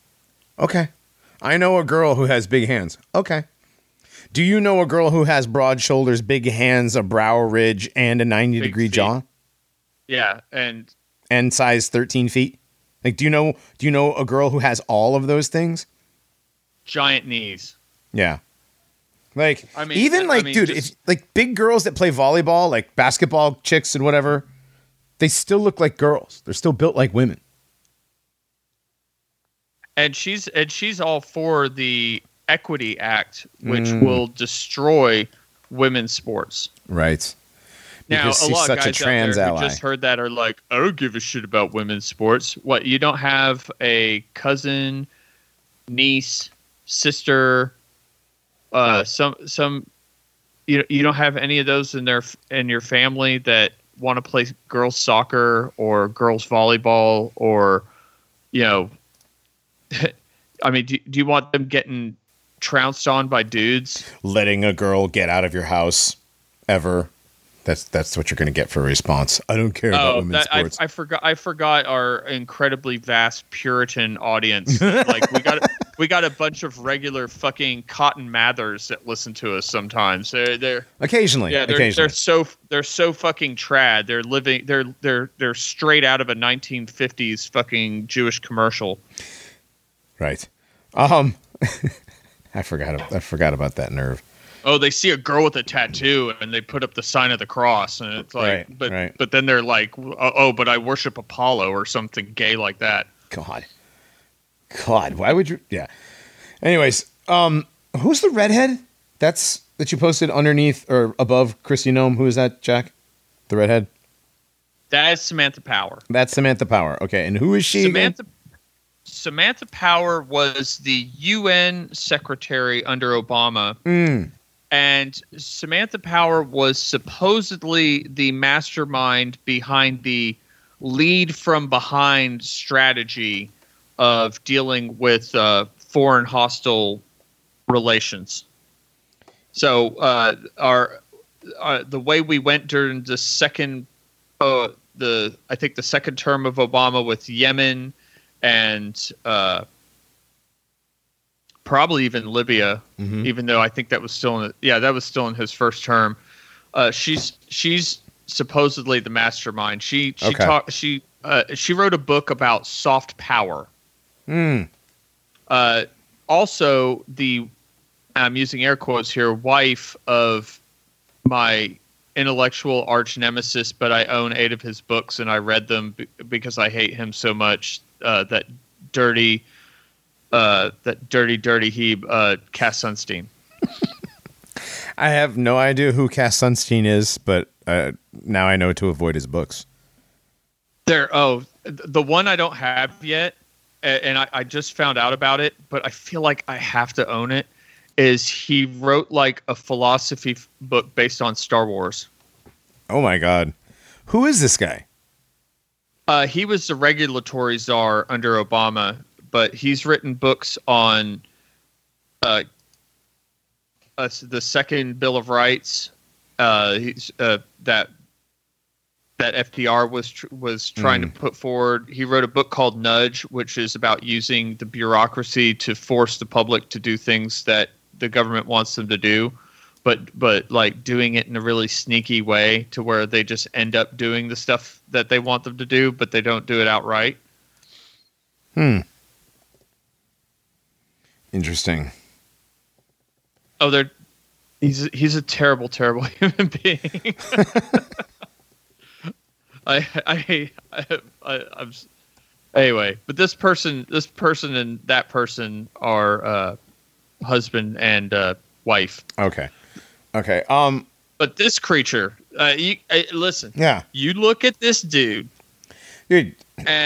Okay. I know a girl who has big hands. Okay. Do you know a girl who has broad shoulders, big hands, a brow ridge, and a 90 Big degree feet. jaw? Yeah, and And size 13 feet? Like, do you know do you know a girl who has all of those things? giant knees. Yeah. Like I mean- even I like mean, dude, just- if like big girls that play volleyball, like basketball chicks and whatever, they still look like girls. They're still built like women. and she's and she's all for the Equity Act, which Mm. will destroy women's sports. Right. Now, a lot of guys out there who just heard that are like, I don't give a shit about women's sports. What you don't have a cousin, niece, sister, uh, some some, you you don't have any of those in their in your family that want to play girls soccer or girls volleyball or, you know, I mean, do, do you want them getting trounced on by dudes? letting a girl get out of your house ever. That's that's what you're going to get for a response. I don't care about Oh, women's that, I, sports. I forgot. I forgot our incredibly vast Puritan audience. like we got we got a bunch of regular fucking Cotton Mathers that listen to us sometimes. They're they're occasionally, yeah they're, occasionally. they're so they're so fucking trad. They're living they're they're they're straight out of a 1950s fucking Jewish commercial. right. Um, I forgot. I forgot about that nerve. Oh, they see a girl with a tattoo and they put up the sign of the cross, and it's like, Right, but right. but then they're like, oh, oh, but I worship Apollo or something gay like that. God, God, why would you? Yeah. Anyways, um, who's the redhead? That's that you posted underneath or above Kristi Noem. Who is that, Jack? The redhead. That is Samantha Power. That's Samantha Power. Okay, and who is she? again? Samantha Power was the UN secretary under Obama, Mm, and Samantha Power was supposedly the mastermind behind the lead from behind strategy of dealing with uh, foreign hostile relations. So uh, our uh, the way we went during the second uh, the I think the second term of Obama with Yemen and uh, probably even Libya, mhm. even though I think that was still in yeah that was still in his first term. Uh, she's she's supposedly the mastermind. She she Okay. talked she uh, she wrote a book about soft power. Mm, Uh, also, the I'm using air quotes here, wife of my intellectual arch nemesis, but I own eight of his books and I read them b- because I hate him so much. Uh, that dirty, uh, that dirty, dirty Hebe, uh, Cass Sunstein. I have no idea who Cass Sunstein is, but uh, now I know to avoid his books. There, oh, the one I don't have yet, and I, I just found out about it, but I feel like I have to own it. Is he wrote like a philosophy book based on Star Wars? Oh my god, who is this guy? Uh, he was the regulatory czar under Obama, but he's written books on uh, uh, the second Bill of Rights. Uh, he's, uh, that that FDR was tr- was trying to put forward. He wrote a book called Nudge, which is about using the bureaucracy to force the public to do things that the government wants them to do, but but like doing it in a really sneaky way to where they just end up doing the stuff that they want them to do, but they don't do it outright. Hmm. Interesting. Oh, they're he's he's a terrible, terrible human being. I I I, I I'm anyway, but this person, this person, and that person are uh, husband and uh, wife. Okay. Okay. Um But this creature, uh, you uh, listen. Yeah, You look at this dude dude.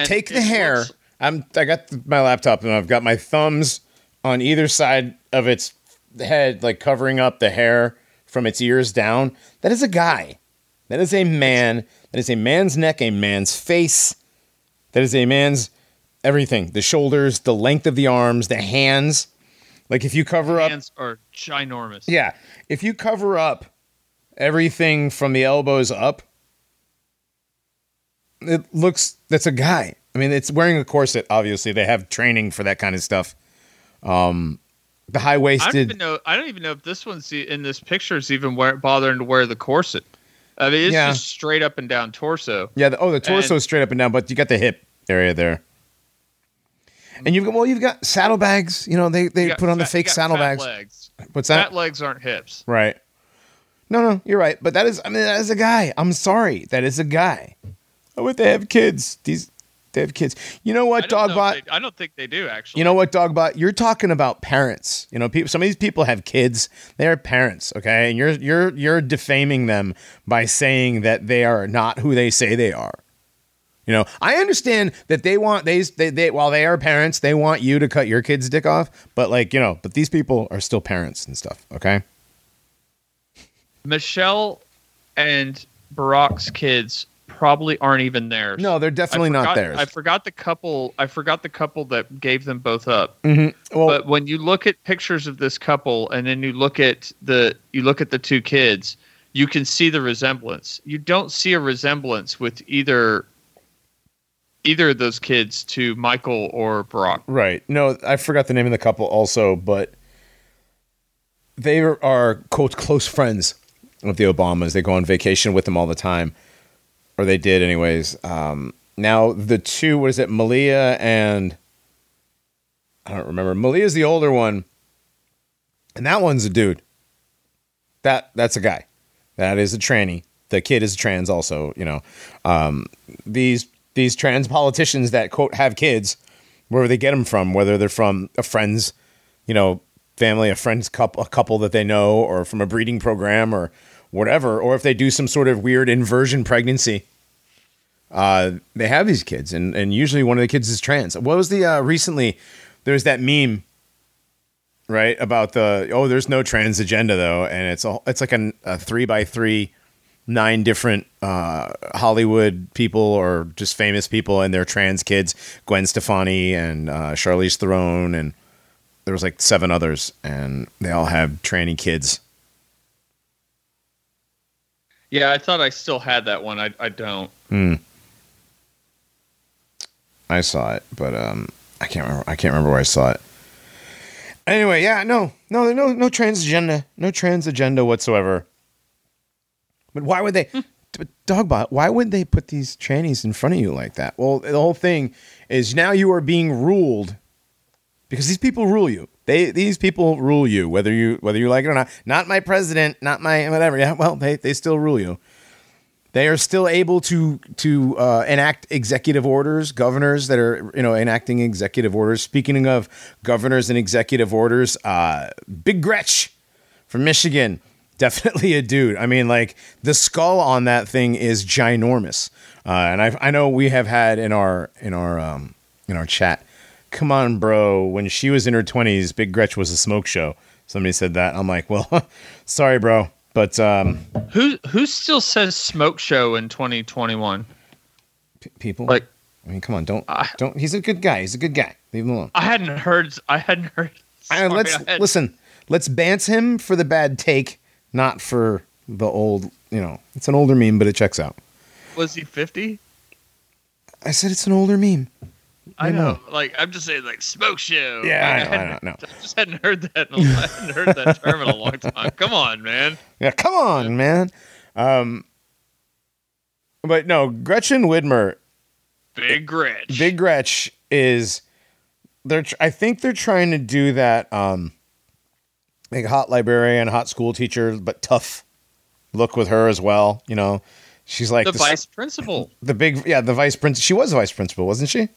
Take the hair. looks- I'm. I got my laptop and I've got my thumbs on either side of its head, like covering up the hair from its ears down. That is a guy. That is a man. That is a man's neck, a man's face. That is a man's everything. The shoulders, the length of the arms, the hands. Like if you cover up hands are ginormous. Yeah. If you cover up everything from the elbows up, it looks that's a guy. I mean, it's wearing a corset, obviously. They have training for that kind of stuff. Um the high I don't waisted even know. I don't even know if this one's in this picture is even wear, bothering to wear the corset. I mean, it's Yeah. just straight up and down torso. Yeah, the, oh the torso and- is straight up and down, but you got the hip area there. And you've got well, you've got saddlebags. You know, they they put on the fake fat saddlebags. Legs. What's that? Fat legs aren't hips. Right. No, no, you're right. But that is, I mean, that is a guy. I'm sorry. That is a guy. Oh, but they have kids. These, they have kids. You know what, know Dogbot? they- I don't think they do actually. You know what, Dogbot? You're talking about parents. You know, people. Some of these people have kids. They are parents. Okay, and you're you're you're defaming them by saying that they are not who they say they are. You know, I understand that they want they, they they while they are parents, they want you to cut your kid's dick off. But like you know, but these people are still parents and stuff. Okay. Michelle and Barack's kids probably aren't even theirs. No, they're definitely I not forgot- theirs. I forgot the couple. I forgot the couple that gave them both up. Mm-hmm. Well, but when you look at pictures of this couple and then you look at the you look at the two kids, you can see the resemblance. You don't see a resemblance with either either of those kids to Michael or Barack. Right. No, I forgot the name of the couple also, but they are- quote close friends with the Obamas. They go on vacation with them all the time, or they did, anyways. Um, now the two, what is it, Malia and I don't remember. Malia's the older one, and that one's a dude. That that's a guy. That is a tranny. The kid is trans, also. You know, um, these these trans politicians that quote have kids, where they get them from, whether they're from a friend's, you know, family, a friend's couple, a couple that they know, or from a breeding program, or whatever, or if they do some sort of weird inversion pregnancy. Uh, they have these kids, and and usually one of the kids is trans. What was the uh, recently? There's that meme, right, about the oh, there's no trans agenda though, and it's a it's like a, a three by three, nine different uh, Hollywood people or just famous people and their trans kids, Gwen Stefani and uh, Charlize Theron, and there was like seven others, and they all have tranny kids. Yeah, I thought I still had that one. I I don't. I saw it, but um, I can't remember. I can't remember where I saw it. Anyway, yeah, no, no, no, no trans agenda, no trans agenda whatsoever. But why would they? but Dogbot, why would they put these trannies in front of you like that? Well, the whole thing is now you are being ruled because these people rule you. They these people rule you whether you whether you like it or not. Not my president, not my whatever. Yeah, well, they they still rule you. They are still able to to uh, enact executive orders. Governors that are you know enacting executive orders. Speaking of governors and executive orders, uh, Big Gretch from Michigan, definitely a dude. I mean, like the skull on that thing is ginormous. Uh, and I I know we have had in our in our um, in our chat. Come on, bro. When she was in her twenties, Big Gretch was a smoke show. Somebody said that. I'm like, well, sorry, bro, but um, Who who still says smoke show in 2021? p- people Like I mean, come on, don't I- don't. He's a good guy. He's a good guy. Leave him alone. I hadn't heard. I hadn't heard. I- sorry, let's I had- listen. Let's bance him for the bad take, not for the old. You know, it's an older meme, but it checks out. Was he 50? I said it's an older meme. I I know. know. Like I'm just saying, like smoke show. Yeah, I know, I hadn't- know, I just hadn't heard that. In a, I hadn't heard that term in a long time. Come on, man. Yeah, come on, man. Um, but no, Gretchen Whitmer, Big Gretch. Big Gretch is. They're. I think they're trying to do that. Um, like hot librarian, hot school teacher, but tough look with her as well. You know, she's like the the- vice principal. the big yeah the vice principal she was vice principal wasn't she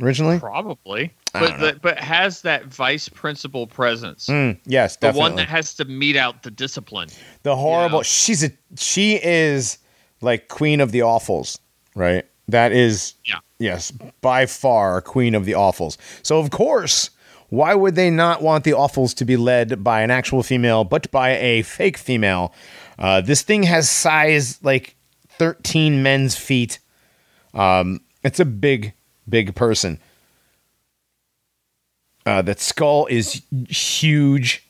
originally? Probably, I but the, but has that vice principal presence. Mm, yes, the definitely. one that has to mete out the discipline. the horrible. know? She's a she is like queen of the awfuls, right? That is Yeah. yes, by far queen of the awfuls. So of course, why would they not want the awfuls to be led by an actual female, but by a fake female? Uh, this thing has size like thirteen men's feet. Um, it's a big, big person. Uh, that skull is huge.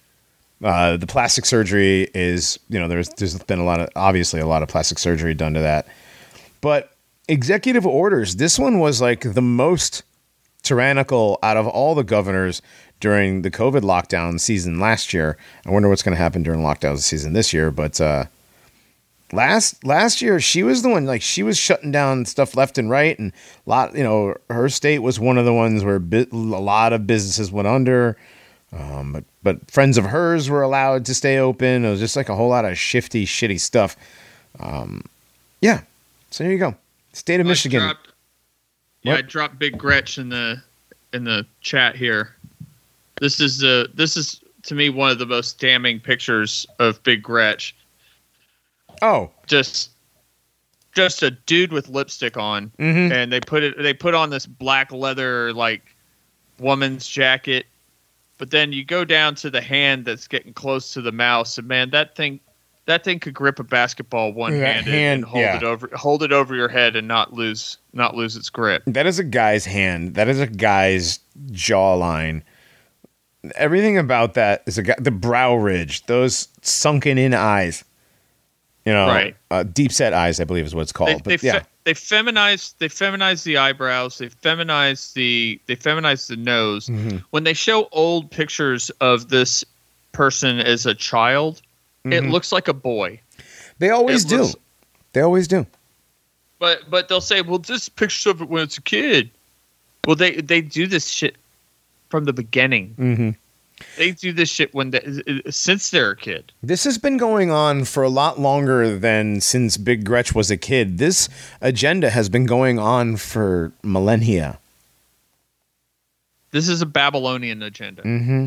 Uh, the plastic surgery is, you know, there's there's been a lot of obviously a lot of plastic surgery done to that. But executive orders, this one was like the most tyrannical out of all the governors during the COVID lockdown season last year. I wonder what's going to happen during lockdown season this year, but uh, last last year she was the one like she was shutting down stuff left and right and a lot you know her state was one of the ones where bi- a lot of businesses went under. Um, but but friends of hers were allowed to stay open. It was just like a whole lot of shifty shitty stuff. Um, yeah. So there you go. State of michigan. dropped- yeah, What? I dropped Big Gretch in the in the chat here. This is the this is to me one of the most damning pictures of Big Gretch. oh Just just a dude with lipstick on, mhm. and they put it they put on this black leather like woman's jacket. But then you go down to the hand that's getting close to the mouse, and man, that thing that thing could grip a basketball one handed hand, and hold yeah. it over hold it over your head and not lose not lose its grip. that is a guy's hand that is a guy's jawline everything about that is a guy the brow ridge those sunken in eyes you know Right. uh, deep set eyes i believe is what it's called they, but they, fe- yeah they feminize they feminize the eyebrows they feminize the they feminize the nose Mhm. when they show old pictures of this person as a child it Mhm. looks like a boy they always it do looks- they always do but but they'll say well this picture of it when it's a kid well they they do this shit from the beginning mm-hmm. they do this shit when they since they're a kid This has been going on for a lot longer than since Big Gretch was a kid. This agenda has been going on for millennia. this is a babylonian agenda hmm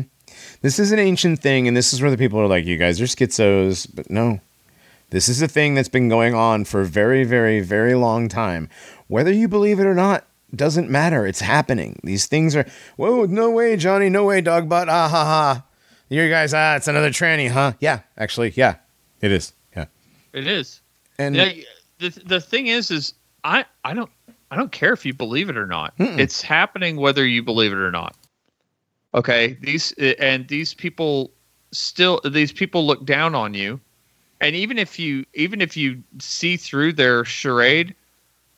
This is an ancient thing, and this is where the people are like, "You guys are schizos," but no, this is a thing that's been going on for a very, very, very long time. Whether you believe it or not doesn't matter. It's happening. These things are. Whoa! No way, Johnny. No way, dog butt. Ah ha ha. You guys, ah, it's another tranny, huh? Yeah, actually, yeah, it is. Yeah, it is and Yeah, the the thing is, is I I don't I don't care if you believe it or not. Mm-mm. It's happening whether you believe it or not. Okay, these eh, and these people still these people look down on you, and even if you even if you see through their charade,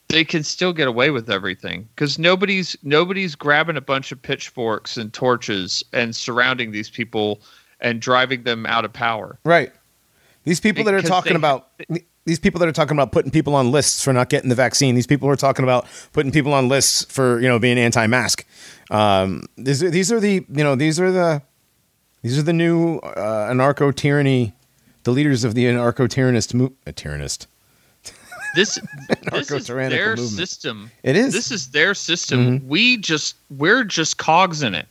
they can still get away with everything because nobody's nobody's grabbing a bunch of pitchforks and torches and surrounding these people and driving them out of power. Right. These people that are talking they- about these people that are talking about putting people on lists for not getting the vaccine. These people are talking about putting people on lists for you know being anti-mask. Um, these are, these are the you know these are the these are the new uh, anarcho tyranny, the leaders of the anarcho tyrannist mo- a tyrannist. this this is their movement. system. It is. This is their system. We just we're just cogs in it.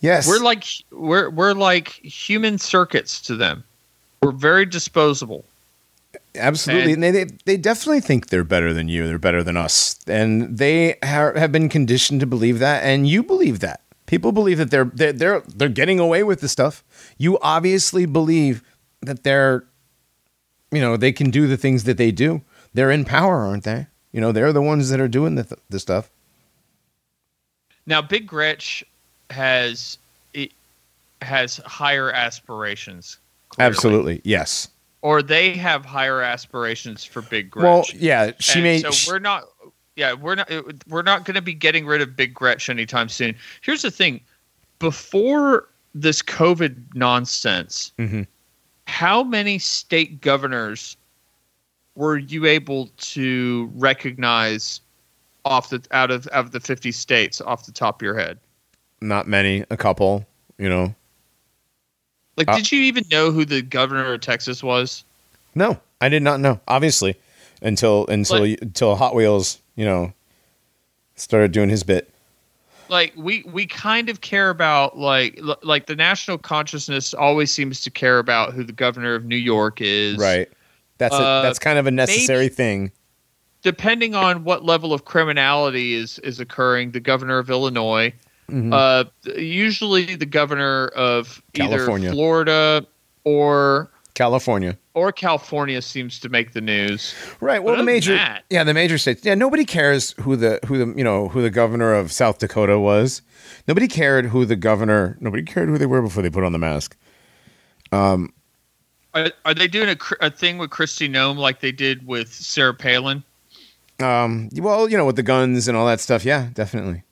yes, We're like we're we're like human circuits to them. We're very disposable. Absolutely, And- and they, they they definitely think they're better than you. They're better than us, and they ha- have been conditioned to believe that, and you believe that. People believe that they're they're they're, they're getting away with the stuff. You obviously believe that they're, you know, they can do the things that they do. They're in power, aren't they? You know, they're the ones that are doing the th- the stuff. Now, Big Gretch has it has higher aspirations. clearly. Absolutely, yes. Or they have higher aspirations for Big Gretch. Well, yeah, she And made. So sh- we're not. Yeah, we're not. We're not going to be getting rid of Big Gretch anytime soon. Here's the thing: before this COVID nonsense, Mhm. how many state governors were you able to recognize off the out of out of the 50 states off the top of your head? not many, a couple. You know, Like, Uh, did you even know who the governor of Texas was? No, I did not know. Obviously, until until Like- until Hot Wheels, you know, started doing his bit. like we we kind of care about like like the national consciousness always seems to care about who the governor of New York is. Right. That's a, Uh, that's kind of a necessary thing. Depending on what level of criminality is is occurring, the governor of Illinois, Mhm. uh, usually the governor of California. either Florida or California. or California seems to make the news. Right. Well, But the major, that- yeah, the major states. Yeah, nobody cares who the who the you know who the governor of South Dakota was. Nobody cared who the governor. Nobody cared who they were before they put on the mask. Are, are they doing a, a thing with Kristi Noem like they did with Sarah Palin? Um. Well, you know, with the guns and all that stuff. Yeah, definitely.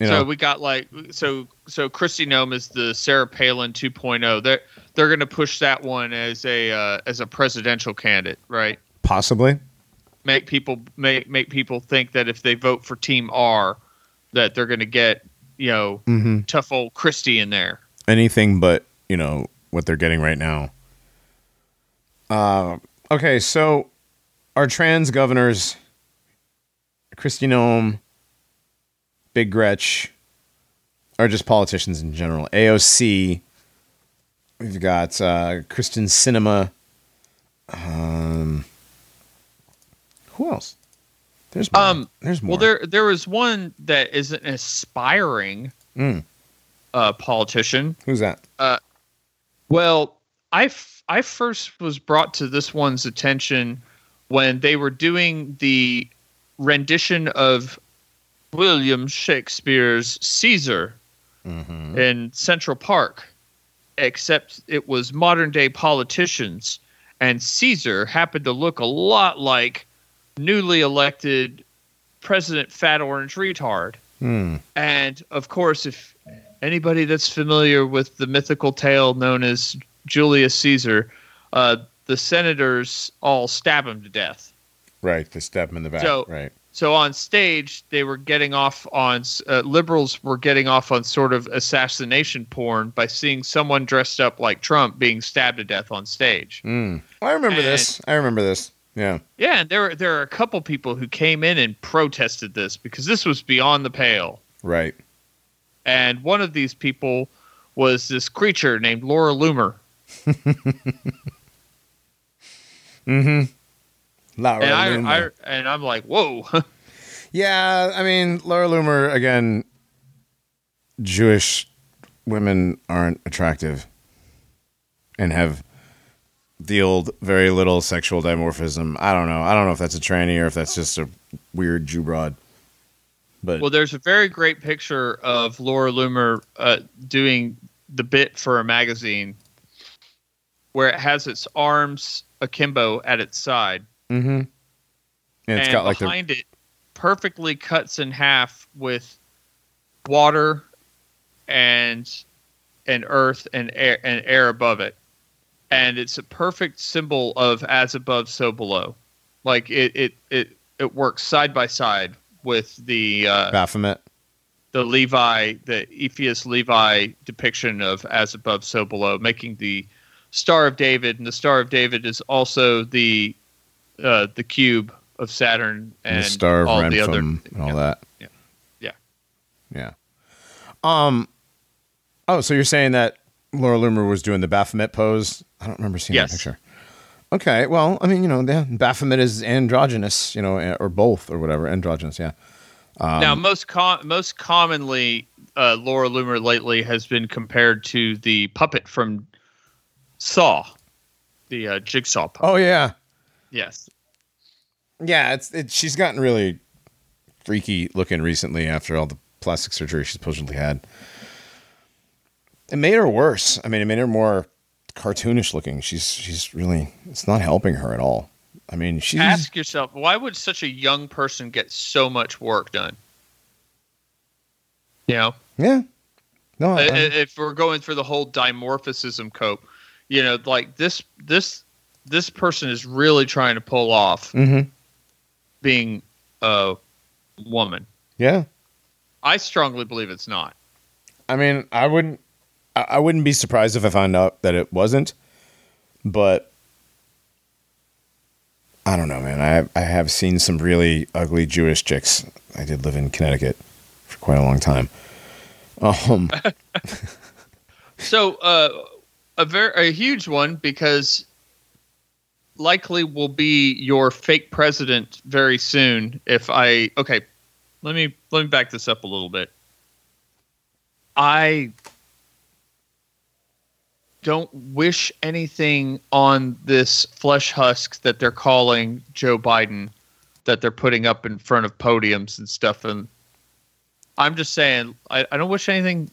You know. So we got like so so Kristi Noem is the Sarah Palin 2.0. They're they're going to push that one as a uh, as a presidential candidate, right? possibly. Make people make make people think that if they vote for Team R, that they're going to get you know Mm-hmm. tough old Kristi in there. Anything but you know what they're getting right now. Uh. Okay. So our trans governors, Kristi Noem, Big Gretch, are just politicians in general. AOC. We've got uh, Kyrsten Sinema. Um, who else? There's more. Um, There's more. Well, there there was one that is an aspiring Mm. uh, politician. Who's that? Well, I, f- I first was brought to this one's attention when they were doing the rendition of William Shakespeare's Caesar Mm-hmm. in Central Park, except it was modern day politicians, and Caesar happened to look a lot like newly elected President Fat Orange Retard. Hmm. And of course, if anybody that's familiar with the mythical tale known as Julius Caesar, uh, the senators all stab him to death. Right. They stab him in the back. So- right. So on stage, they were getting off on uh, liberals were getting off on sort of assassination porn by seeing someone dressed up like Trump being stabbed to death on stage. Mm. I remember And- this. I remember this. Yeah. Yeah, and there were there are a couple people who came in and protested this because this was beyond the pale. Right. And one of these people was this creature named Laura Loomer. Mm-hmm. Laura and I, I Loomer. and I'm like, whoa. yeah, I mean, Laura Loomer again. Jewish women aren't attractive, and have the old very little sexual dimorphism. I don't know. I don't know if that's a tranny or if that's just a weird Jew broad. But well, there's a very great picture of Laura Loomer uh, doing the bit for a magazine where it has its arms akimbo at its side, mm-hmm. and it's and got like the behind it perfectly cuts in half with water and and earth and air and air above it and it's a perfect symbol of as above so below like it it it, it works side by side with the uh, Baphomet. the Levi, the Eliphas Levi depiction of as above, so below, making the Star of David, and the Star of David is also the uh, the cube of Saturn and, the star of all the other. And all yeah. that. Yeah. Yeah. Yeah. Um. Oh, so you're saying that Laura Loomer was doing the Baphomet pose? I don't remember seeing Yes. that picture. Okay. Well, I mean, you know, yeah, Baphomet is androgynous, you know, or both, or whatever. Androgynous, yeah. Um, now, most com- most commonly, uh, Laura Loomer lately has been compared to the puppet from Saw, the uh, Jigsaw puppet. Oh yeah, Yes. yeah. It's it, she's gotten really freaky looking recently after all the plastic surgery she supposedly had. It made her worse. I mean, it made her more cartoonish looking. She's she's really it's not helping her at all. I mean, she's Ask yourself, why would such a young person get so much work done? You know, yeah. No, I- I- if we're going through the whole dimorphism cope, you know, like this this this person is really trying to pull off mhm. being a woman. yeah. I strongly believe it's not. I mean, I wouldn't. I wouldn't be surprised if I found out that it wasn't, but I don't know, man. I I have seen some really ugly Jewish chicks. I did live in Connecticut for quite a long time. Um, So, uh, a very a huge one because likely will be your fake president very soon. If I okay, let me let me back this up a little bit. I don't wish anything on this flesh husk that they're calling Joe Biden that they're putting up in front of podiums and stuff and I'm just saying I, I don't wish anything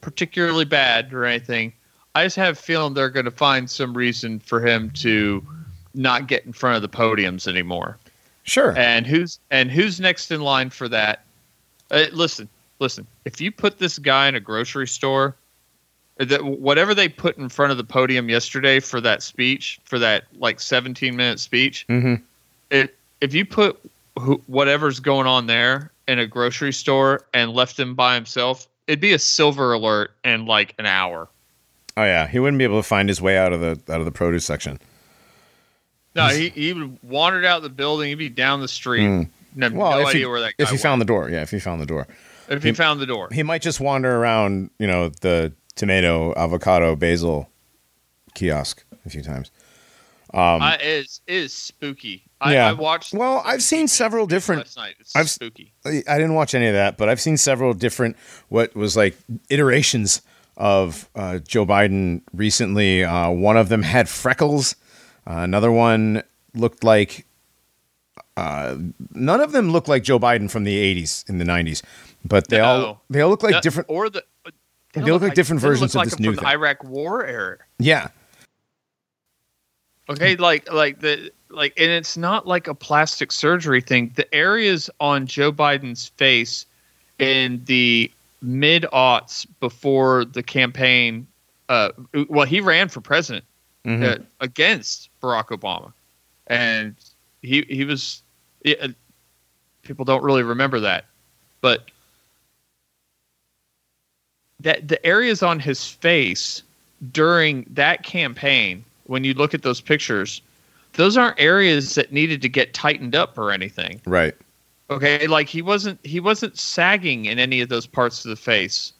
particularly bad or anything. I just have a feeling they're going to find some reason for him to not get in front of the podiums anymore. sure. And who's and who's next in line for that? Uh, listen, listen. If you put this guy in a grocery store, that whatever they put in front of the podium yesterday for that speech, for that like 17 minute speech, hmm it, if you put who, whatever's going on there in a grocery store and left him by himself, it'd be a silver alert in like an hour. Oh yeah, he wouldn't be able to find his way out of the out of the produce section. No, he, he would wandered out the building. He'd be down the street. Mm. No, Well, no idea he, where that guy if he went. found the door, yeah, if he found the door, if he found the door. he might just wander around, you know, the tomato, avocado, basil kiosk a few times. I, it is it is spooky. I, Yeah. I watched. Well, I've seen several different last night. It's I've- spooky. I I didn't watch any of that, but I've seen several different what was like iterations of uh, Joe Biden recently. Uh, one of them had freckles. Uh, another one looked like. Uh, none of them looked like Joe Biden from the '80s in the '90s, but they all they all look like No, different. or the. They don't look like different they versions look of this new from thing. Iraq War era. Yeah, Okay, like like the like, and it's not like a plastic surgery thing. The areas on Joe Biden's face in the mid aughts before the campaign, uh, well, he ran for president Mhm. uh, against Barack Obama, and he he was. it- people don't really remember that, but that the areas on his face during that campaign, when you look at those pictures, those aren't areas that needed to get tightened up or anything. right. Okay, like he wasn't he wasn't sagging in any of those parts of the face.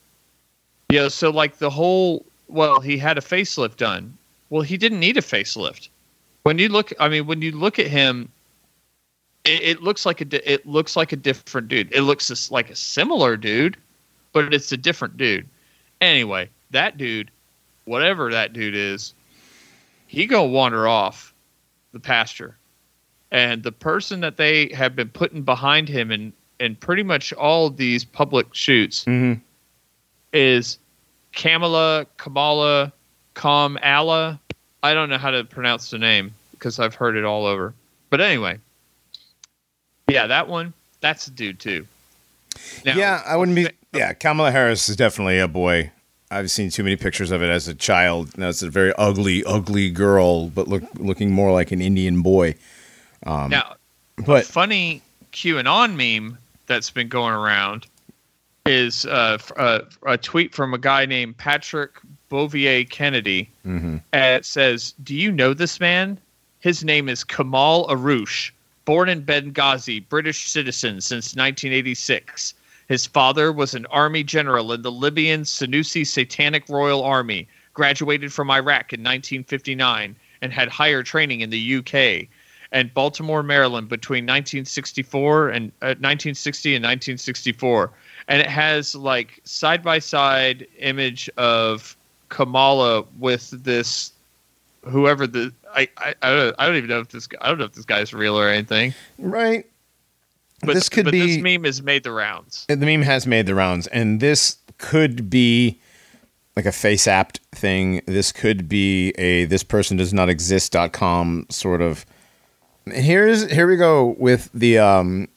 You know, so like the whole well, he had a facelift done. Well, he didn't need a facelift. When you look, I mean, when you look at him, it, it looks like a di- it looks like a different dude. It looks just like a similar dude, but it's a different dude. Anyway, that dude, whatever that dude is, he gonna wander off the pasture and the person that they have been putting behind him in in pretty much all these public shoots hmm is Kamala Kamala Kamala. I don't know how to pronounce the name because I've heard it all over. But anyway, yeah, that one. That's a dude too. Now, yeah, I wouldn't be. Yeah, Kamala Harris is definitely a boy. I've seen too many pictures of it as a child. Now it's a very ugly, ugly girl, but look looking more like an Indian boy. Um, now But funny QAnon meme that's been going around is uh, f- uh, a tweet from a guy named Patrick Bouvier Kennedy. Mhm. And it says, Do you know this man? His name is Kamal Aroush, born in Benghazi, British citizen since 1986. His father was an army general in the Libyan Senussi Satanic Royal Army, graduated from Iraq in 1959, and had higher training in the UK and Baltimore, Maryland between 1964 and uh, 1960 and 1964. And it has like side by side image of Kamala with this whoever the I, I I don't I don't even know if this I don't know if this guy's real or anything. right, But this could but be this meme has made the rounds. the meme has made the rounds, and this could be like a FaceApp thing. This could be a this person does not exist.com sort of. Here's here we go with the um,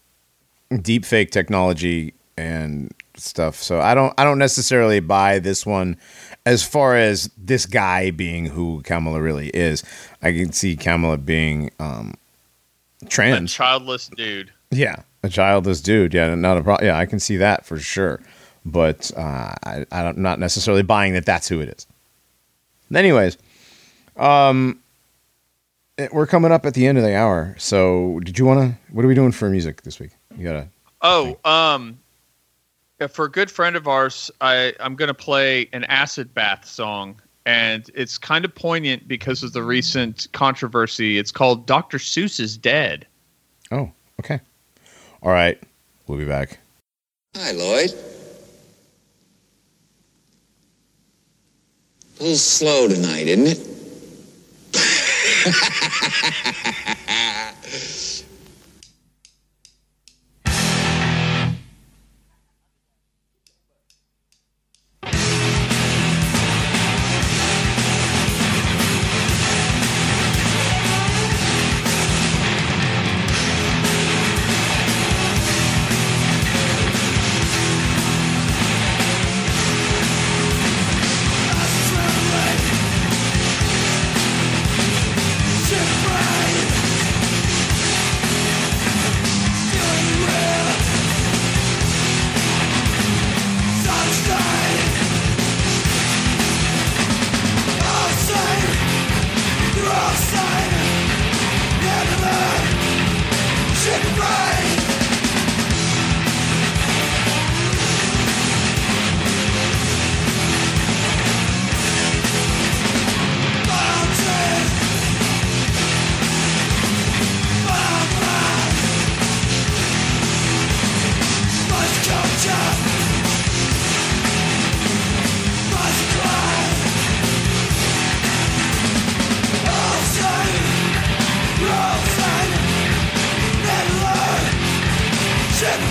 deep fake technology and stuff. So I don't I don't necessarily buy this one as far as this guy being who Kamala really is. I can see Kamala being um, A trans. childless dude. Yeah, a childless dude. Yeah, not a problem. Yeah, I can see that for sure. But uh, I, I'm not necessarily buying that that's who it is. Anyways, um, it- we're coming up at the end of the hour. So, did you want to? What are we doing for music this week? You gotta. Oh, um, for a good friend of ours, I, I'm going to play an acid bath song, and it's kind of poignant because of the recent controversy. It's called Dr. Seuss is Dead. Oh, okay. All right. We'll be back. Hi, Lloyd. A little slow tonight, isn't it?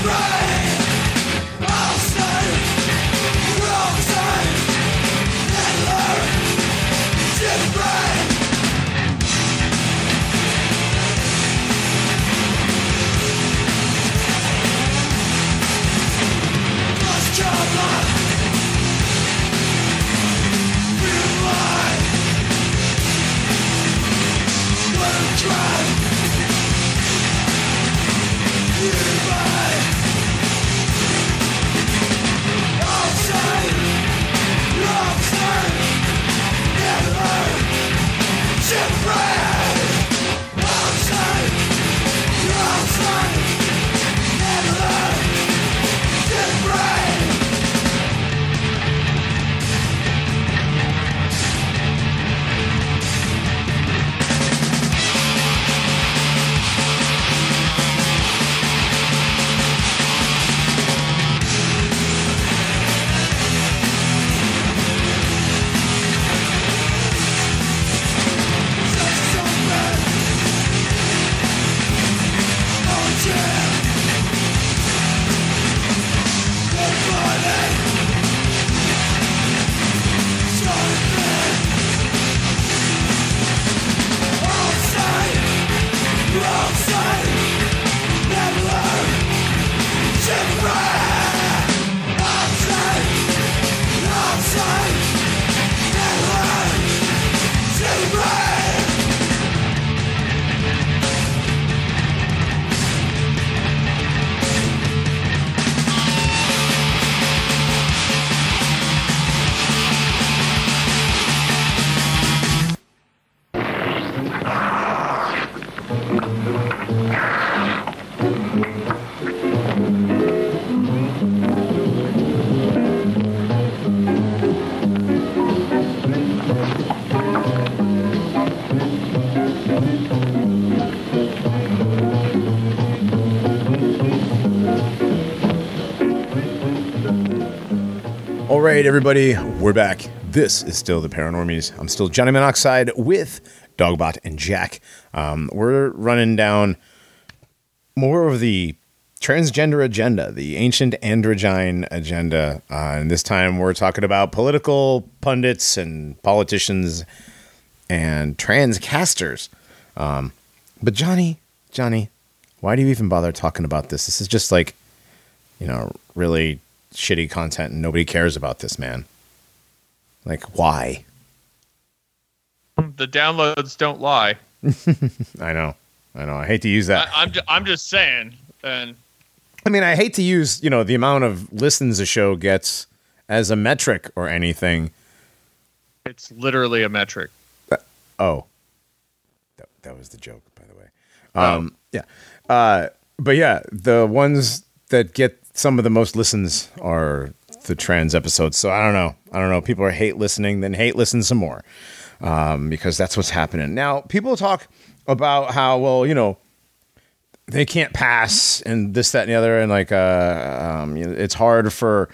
All right, everybody, we're back. This is still the Paranormies. I'm still Johnny Monoxide with Dogbot and Jack. Um, we're running down more of the transgender agenda, the ancient androgyne agenda. Uh, and this time we're talking about political pundits and politicians and transcasters. Um, but Johnny, Johnny, why do you even bother talking about this? This is just like, you know, really shitty content and nobody cares about this, man. Like, why? The downloads don't lie. I know. I know. I hate to use that. I, I'm, ju- I'm just saying. And I mean, I hate to use, you know, the amount of listens a show gets as a metric or anything. it's literally a metric. Oh, that, that was the joke, by the way. Um, Yeah. Uh, but yeah, the ones that get some of the most listens are the trans episodes. So I don't know. I don't know. People are hate listening, then hate listen some more um, because that's what's happening. Now, people talk about how, well, you know, they can't pass and this, that, and the other. And like, uh, um, you know, it's hard for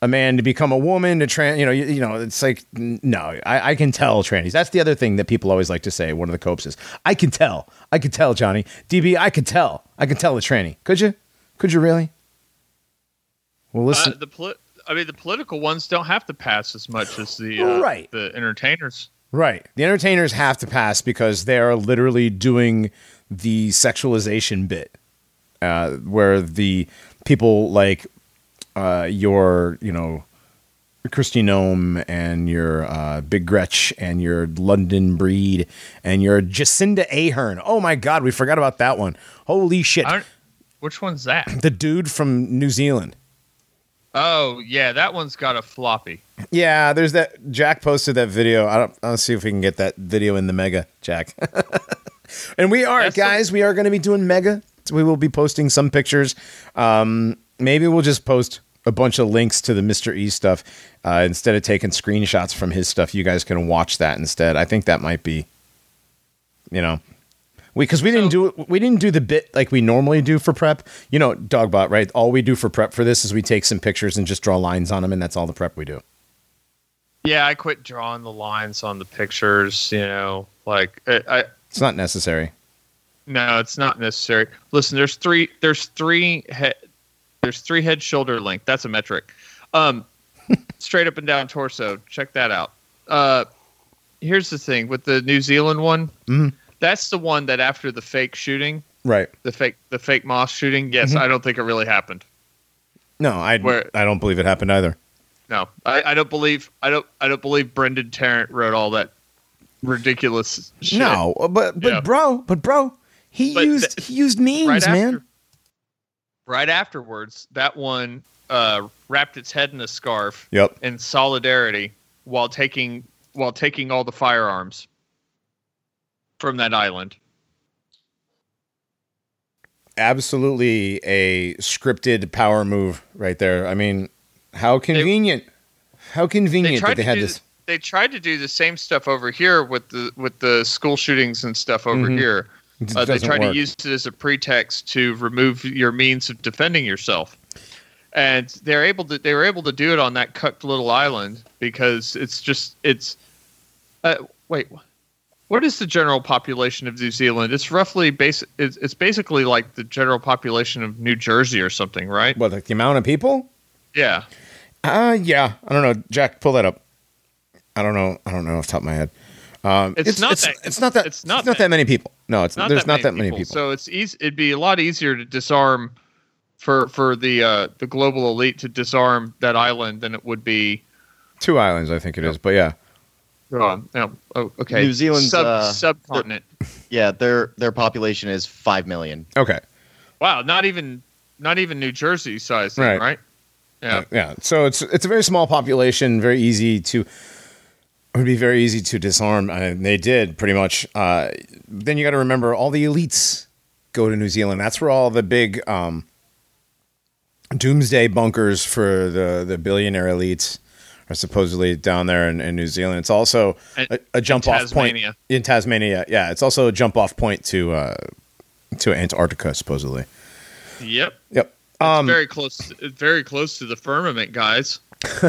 a man to become a woman to trans, you know, you, you know, it's like, no, I, I can tell trannies. That's the other thing that people always like to say. One of the copes is, I can tell. I can tell, Johnny. DB, I can tell. I can tell a tranny. Could you? Could you really? Well, listen. Uh, the poli- I mean, the political ones don't have to pass as much as the uh, Right. the entertainers. Right. The entertainers have to pass because they are literally doing the sexualization bit, uh, where the people like uh, your, you know, Kristi Noem and your uh, Big Gretch and your London Breed and your Jacinda Ardern. Oh my God, we forgot about that one. Holy shit. Which one's that? The dude from New Zealand. Oh yeah, that one's got a floppy. Yeah, there's that. Jack posted that video. I don't. I'll see if we can get that video in the mega, Jack. and we are, That's the- guys. we are going to be doing mega. We will be posting some pictures. Um, maybe we'll just post a bunch of links to the Mr. E stuff uh, instead of taking screenshots from his stuff. You guys can watch that instead. I think that might be, you know, because we didn't do we didn't do the bit like we normally do for prep. You know, Dogbot, right? All we do for prep for this is we take some pictures and just draw lines on them, and that's all the prep we do. Yeah, I quit drawing the lines on the pictures. You know, like I, I It's not necessary. no, it's not necessary. Listen, there's three. There's three head. There's three head shoulder length. That's a metric. Um, straight up and down torso. Check that out. Uh, here's the thing with the New Zealand one. Mhm. That's the one that after the fake shooting, Right. the fake the fake moss shooting. Yes, Mhm. I don't think it really happened. No, I Where- I don't believe it happened either. No, I, I don't believe I don't I don't believe Brenton Tarrant wrote all that ridiculous shit. No, but but Yeah. bro, but bro, he But used th- he used memes, right man. right afterwards, that one uh, wrapped its head in a scarf Yep. in solidarity while taking while taking all the firearms from that island. Absolutely a scripted power move right there. I mean, how convenient. how convenient tried that they had this. the- they tried to do the same stuff over here with the with the school shootings and stuff over Mhm. here. Uh, they doesn't work. to use it as a pretext to remove your means of defending yourself, and they're able to. They were able to do it on that cucked little island because it's just it's. Uh, wait, what is the general population of New Zealand? It's roughly base. It's, it's basically like the general population of New Jersey or something, right? what like the amount of people? Yeah. Uh yeah. I don't know. Jack, pull that up. I don't know. I don't know off the top of my head. Um, It's not it's, that- it's not that it's not it's not that- that many people. No, it's not there's that not that many people. people. So it's easy. It'd be a lot easier to disarm for for the uh, the global elite to disarm that island than it would be. Two islands, I think it is. But yeah. No, oh, okay. New Zealand's, Sub, uh, subcontinent. Yeah, their their population is five million. Okay. Wow, not even not even New Jersey size, thing, Right. right? Yeah. yeah. So it's it's a very small population, very easy to. It would be very easy to disarm, and they did pretty much. Uh, then you got to remember, all the elites go to New Zealand. That's where all the big um, doomsday bunkers for the the billionaire elites are supposedly down there in, in New Zealand. It's also a, a jump off point in Tasmania. Yeah, it's also a jump off point to uh, to Antarctica, supposedly. Yep. Yep. It's Um, very close. Very close to the firmament, guys.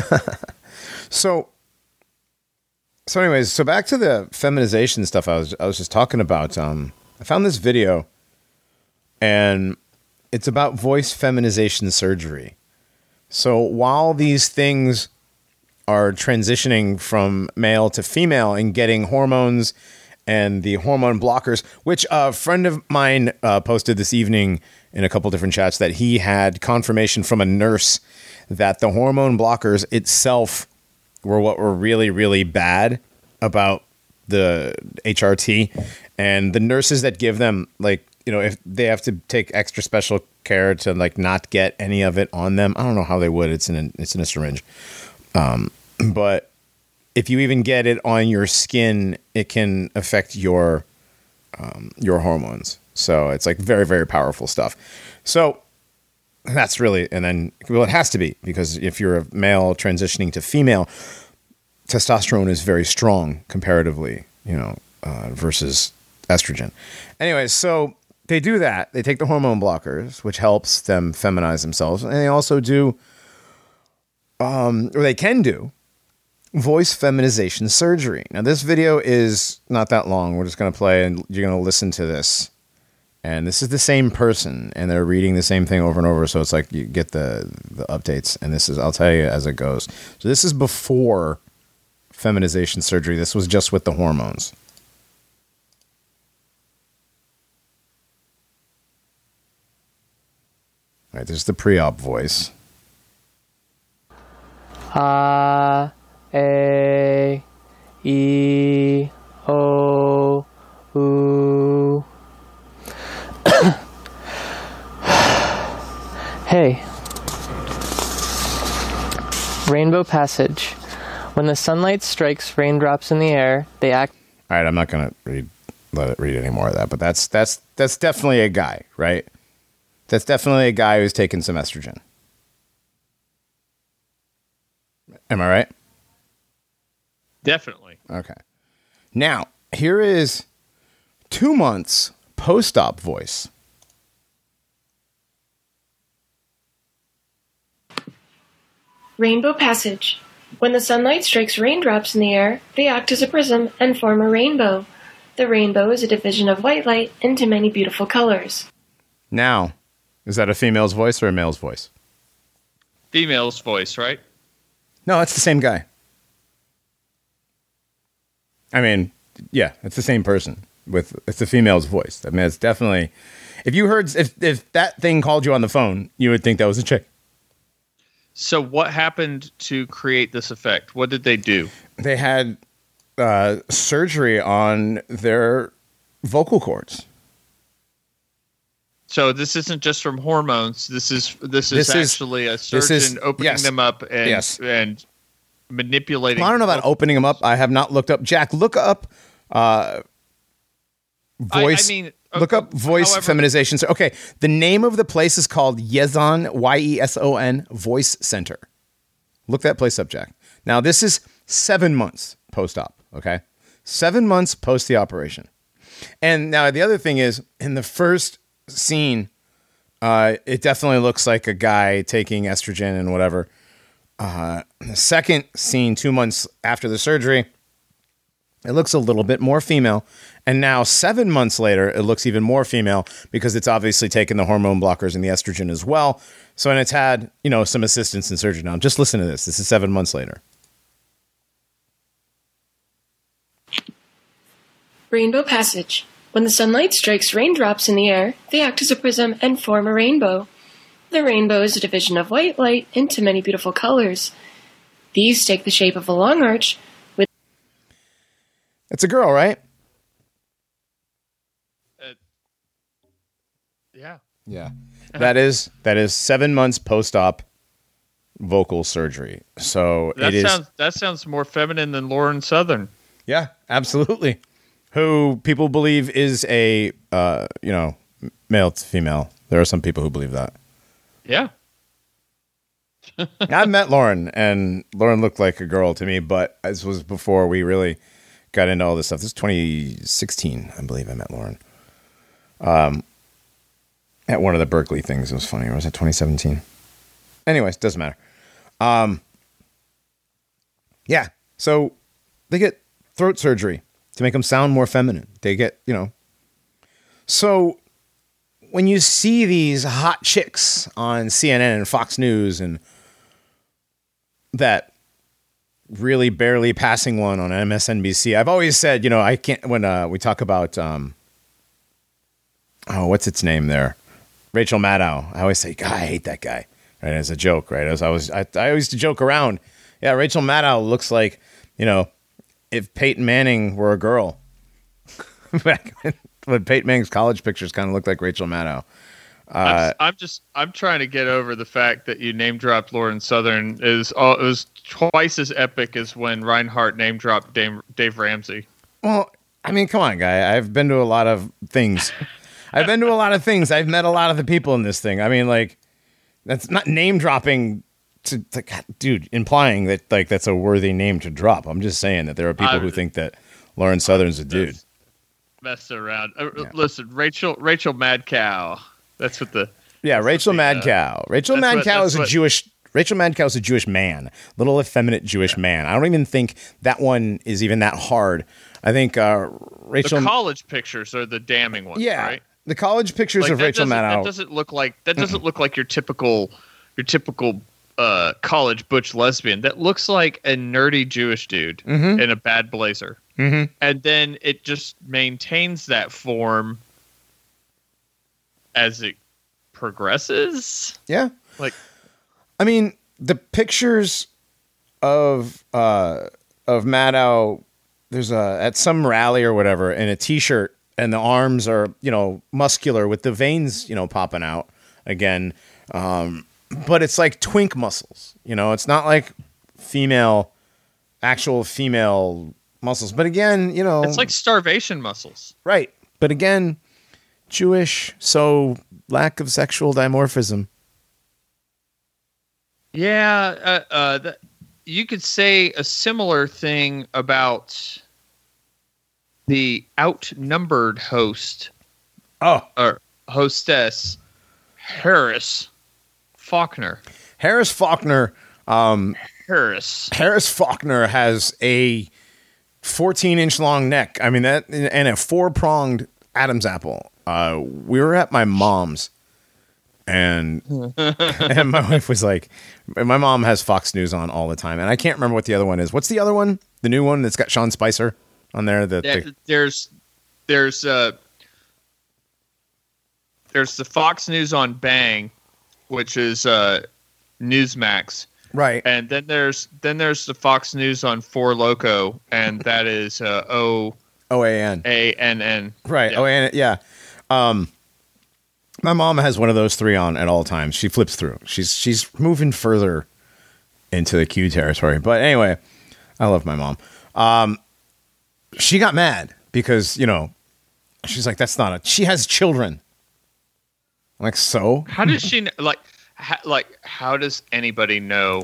So, so anyways, so back to the feminization stuff I was I was just talking about. Um, I found this video, and it's about voice feminization surgery. So while these things are transitioning from male to female and getting hormones and the hormone blockers, which a friend of mine uh, posted this evening in a couple different chats that he had confirmation from a nurse that the hormone blockers itself were what were really, really bad about the HRT. And the nurses that give them, like, you know, if they have to take extra special care to like not get any of it on them, I don't know how they would. It's in a, it's in a syringe. Um, but if you even get it on your skin, it can affect your um, your hormones. So it's like very very powerful stuff. So that's really, and then, well, it has to be because if you're a male transitioning to female, testosterone is very strong comparatively, you know, uh, versus estrogen. Anyway, so they do that. They take the hormone blockers, which helps them feminize themselves, and they also do, um, or they can do, voice feminization surgery. Now, this video is not that long. We're just going to play, and you're going to listen to this. And this is the same person, and they're reading the same thing over and over. So it's like you get the the updates, and this is I'll tell you as it goes. So this is before feminization surgery. This was just with the hormones. All right, there's the pre-op voice. A A E O U. hey. Rainbow Passage. When the sunlight strikes raindrops in the air, they act All right, I'm not gonna read let it read any more of that, but that's that's that's definitely a guy, right? That's definitely a guy who's taken some estrogen. Am I right? Definitely. Okay. Now, here is two months post op voice. Rainbow Passage. When the sunlight strikes raindrops in the air, they act as a prism and form a rainbow. The rainbow is a division of white light into many beautiful colors. Now, is that a female's voice or a male's voice? Female's voice, right? No, it's the same guy. I mean, yeah, it's the same person with it's the female's voice. I mean, it's definitely if you heard if if that thing called you on the phone, you would think that was a chick. So what happened to create this effect? What did they do? They had uh, surgery on their vocal cords. So this isn't just from hormones. This is this is This is- actually a surgeon is- opening yes. them up and Yes. and manipulating. Well, I don't know about opening them up. I have not looked up. Jack, look up uh, I- I voice. mean, look up voice however- feminization. So, okay, the name of the place is called Yeson Y E S O N Voice Center. Look that place up, Jack. Now, this is seven months post op. Okay, seven months post the operation. And now the other thing is, in the first scene, uh, it definitely looks like a guy taking estrogen and whatever. Uh, the second scene, two months after the surgery, it looks a little bit more female. And now, seven months later, it looks even more female because it's obviously taken the hormone blockers and the estrogen as well. So, and it's had, you know, some assistance in surgery. Now, just listen to this. This is seven months later. Rainbow Passage. When the sunlight strikes raindrops in the air, they act as a prism and form a rainbow. The rainbow is a division of white light into many beautiful colors. These take the shape of a long arch with It's a girl, right? Uh, yeah. Yeah. That is that is seven months post op vocal surgery. So That it is sounds that sounds more feminine than Lauren Southern. Yeah, absolutely. Who people believe is a uh, you know male to female. There are some people who believe that. Yeah. I met Lauren, and Lauren looked like a girl to me, but this was before we really got into all this stuff. This is 2016, I believe. I met Lauren. Um, at one of the Berkeley things. It was funny. Or was it 2017? Anyways, doesn't matter. Um, yeah. So they get throat surgery to make them sound more feminine. They get, you know. So when you see these hot chicks on CNN and Fox News and that really barely passing one on MSNBC, I've always said, you know, I can't when uh, we talk about um, oh, what's its name there, Rachel Maddow. I always say, God, I hate that guy, right? As a joke, right? As I was, I, I to joke around. Yeah, Rachel Maddow looks like, you know, if Peyton Manning were a girl. Back when, when Peyton Manning's college pictures kind of looked like Rachel Maddow. I'm, uh, s- I'm just I'm trying to get over the fact that you name dropped Lauren Southern is all, it was twice as epic as when Reinhardt name dropped Dave, Dave Ramsey. Well, I mean, come on, guy. I've been to a lot of things. I've been to a lot of things. I've met a lot of the people in this thing. I mean, like, That's not name dropping. To, to God, dude, implying that like that's a worthy name to drop. I'm just saying that there are people I- who think that Lauren Southern's a dude. Mess around. Uh, Listen, Rachel Rachel Mad Cow. That's what the Yeah, Rachel the, Mad uh. Rachel that's Mad Cow is a what- Jewish. Rachel Mad Cow is a Jewish man, little effeminate Jewish man. I don't even think that one is even that hard. I think uh, Rachel. the college pictures are the damning ones. yeah, right? the college pictures Like, of Rachel Maddow. That doesn't look like that doesn't look like your typical your typical uh, college butch lesbian. That looks like a nerdy Jewish dude Mm-hmm. in a bad blazer. Mm-hmm. And then it just maintains that form as it progresses. Yeah. Like I mean, the pictures of uh of Maddow there's a at some rally or whatever in a t-shirt and the arms are, you know, muscular with the veins, you know, popping out again. Um but it's like twink muscles, you know, it's not like female actual female muscles. But again, you know, it's like starvation muscles. right. But again, Jewish, so lack of sexual dimorphism. Yeah, uh, uh, that, you could say a similar thing about the outnumbered host Oh, or hostess Harris Faulkner. Harris Faulkner Harris. Harris Faulkner has a 14 inch long neck. I mean that and a four pronged Adam's apple. Uh, we were at my mom's, and and my wife was like, my mom has Fox News on all the time, and I can't remember what the other one is. What's the other one? The new one that's got Sean Spicer on there. That the, there's there's uh there's the Fox News on Bang, which is uh Newsmax. right. And then there's then there's the Fox News on Four Loco, and that is uh, O O A N. A N N. Right. Yeah. Oh, and yeah. Um, my mom has one of those three on at all times. She flips through. She's she's moving further into the Q territory. But anyway, I love my mom. Um, she got mad because you know she's like, "That's not a." She has children. Like, so How does she kn- like? Ha, like, how does anybody know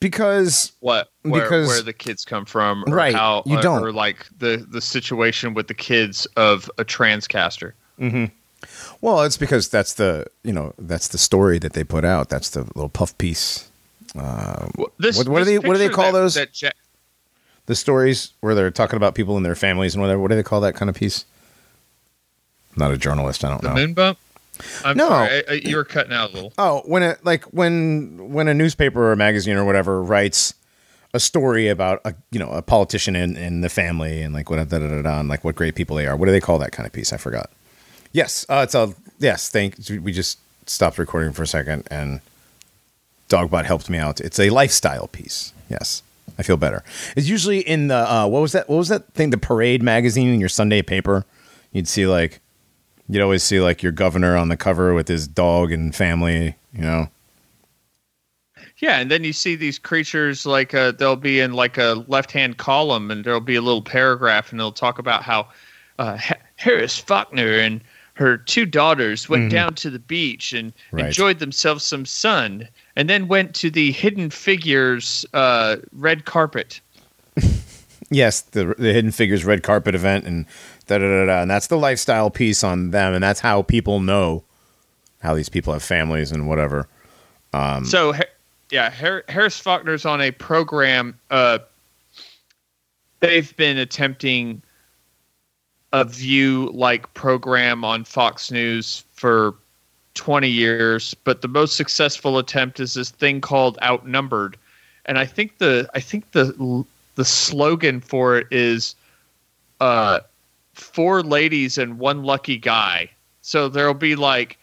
because what where, Because- where the kids come from? Right, How, you or, don't. Or like the the situation with the kids of a transcaster. mm-hmm. well, it's because that's the you know that's the story that they put out. That's the little puff piece. Well, This, What- what do they- what do they call that- those? That Ja- the stories where they're talking about people and their families and whatever. What do they call that kind of piece? I'm not a journalist. I don't the know. moon bump. I'm No. sorry, I, I, you were cutting out a little. Oh, when it like when when a newspaper or a magazine or whatever writes a story about a you know a politician and, and the family and like what da, da, da, da, and like what great people they are. What do they call that kind of piece? I forgot. Yes, uh, it's a yes. Thank. We just stopped recording for a second and Dogbot helped me out. It's a lifestyle piece. Yes, I feel better. It's usually in the uh, what was that? What was that thing? The Parade magazine in your Sunday paper. You'd see like you'd always see like your governor on the cover with his dog and family. You know. Yeah, and then you see these creatures like uh, they'll be in like a left-hand column, and there'll be a little paragraph, and they'll talk about how uh, Harris Faulkner and her two daughters went down to the beach and Mm-hmm. Right. enjoyed themselves some sun, and then went to the Hidden Figures uh, red carpet. Yes, the the Hidden Figures red carpet event and da da da da, and that's the lifestyle piece on them, and that's how people know how these people have families and whatever. Um, so, yeah, Harris Faulkner's on a program. Uh, they've been attempting a view like program on Fox News for 20 years, but the most successful attempt is this thing called Outnumbered. And I think the I think the the slogan for it is uh four ladies and one lucky guy. So there'll be like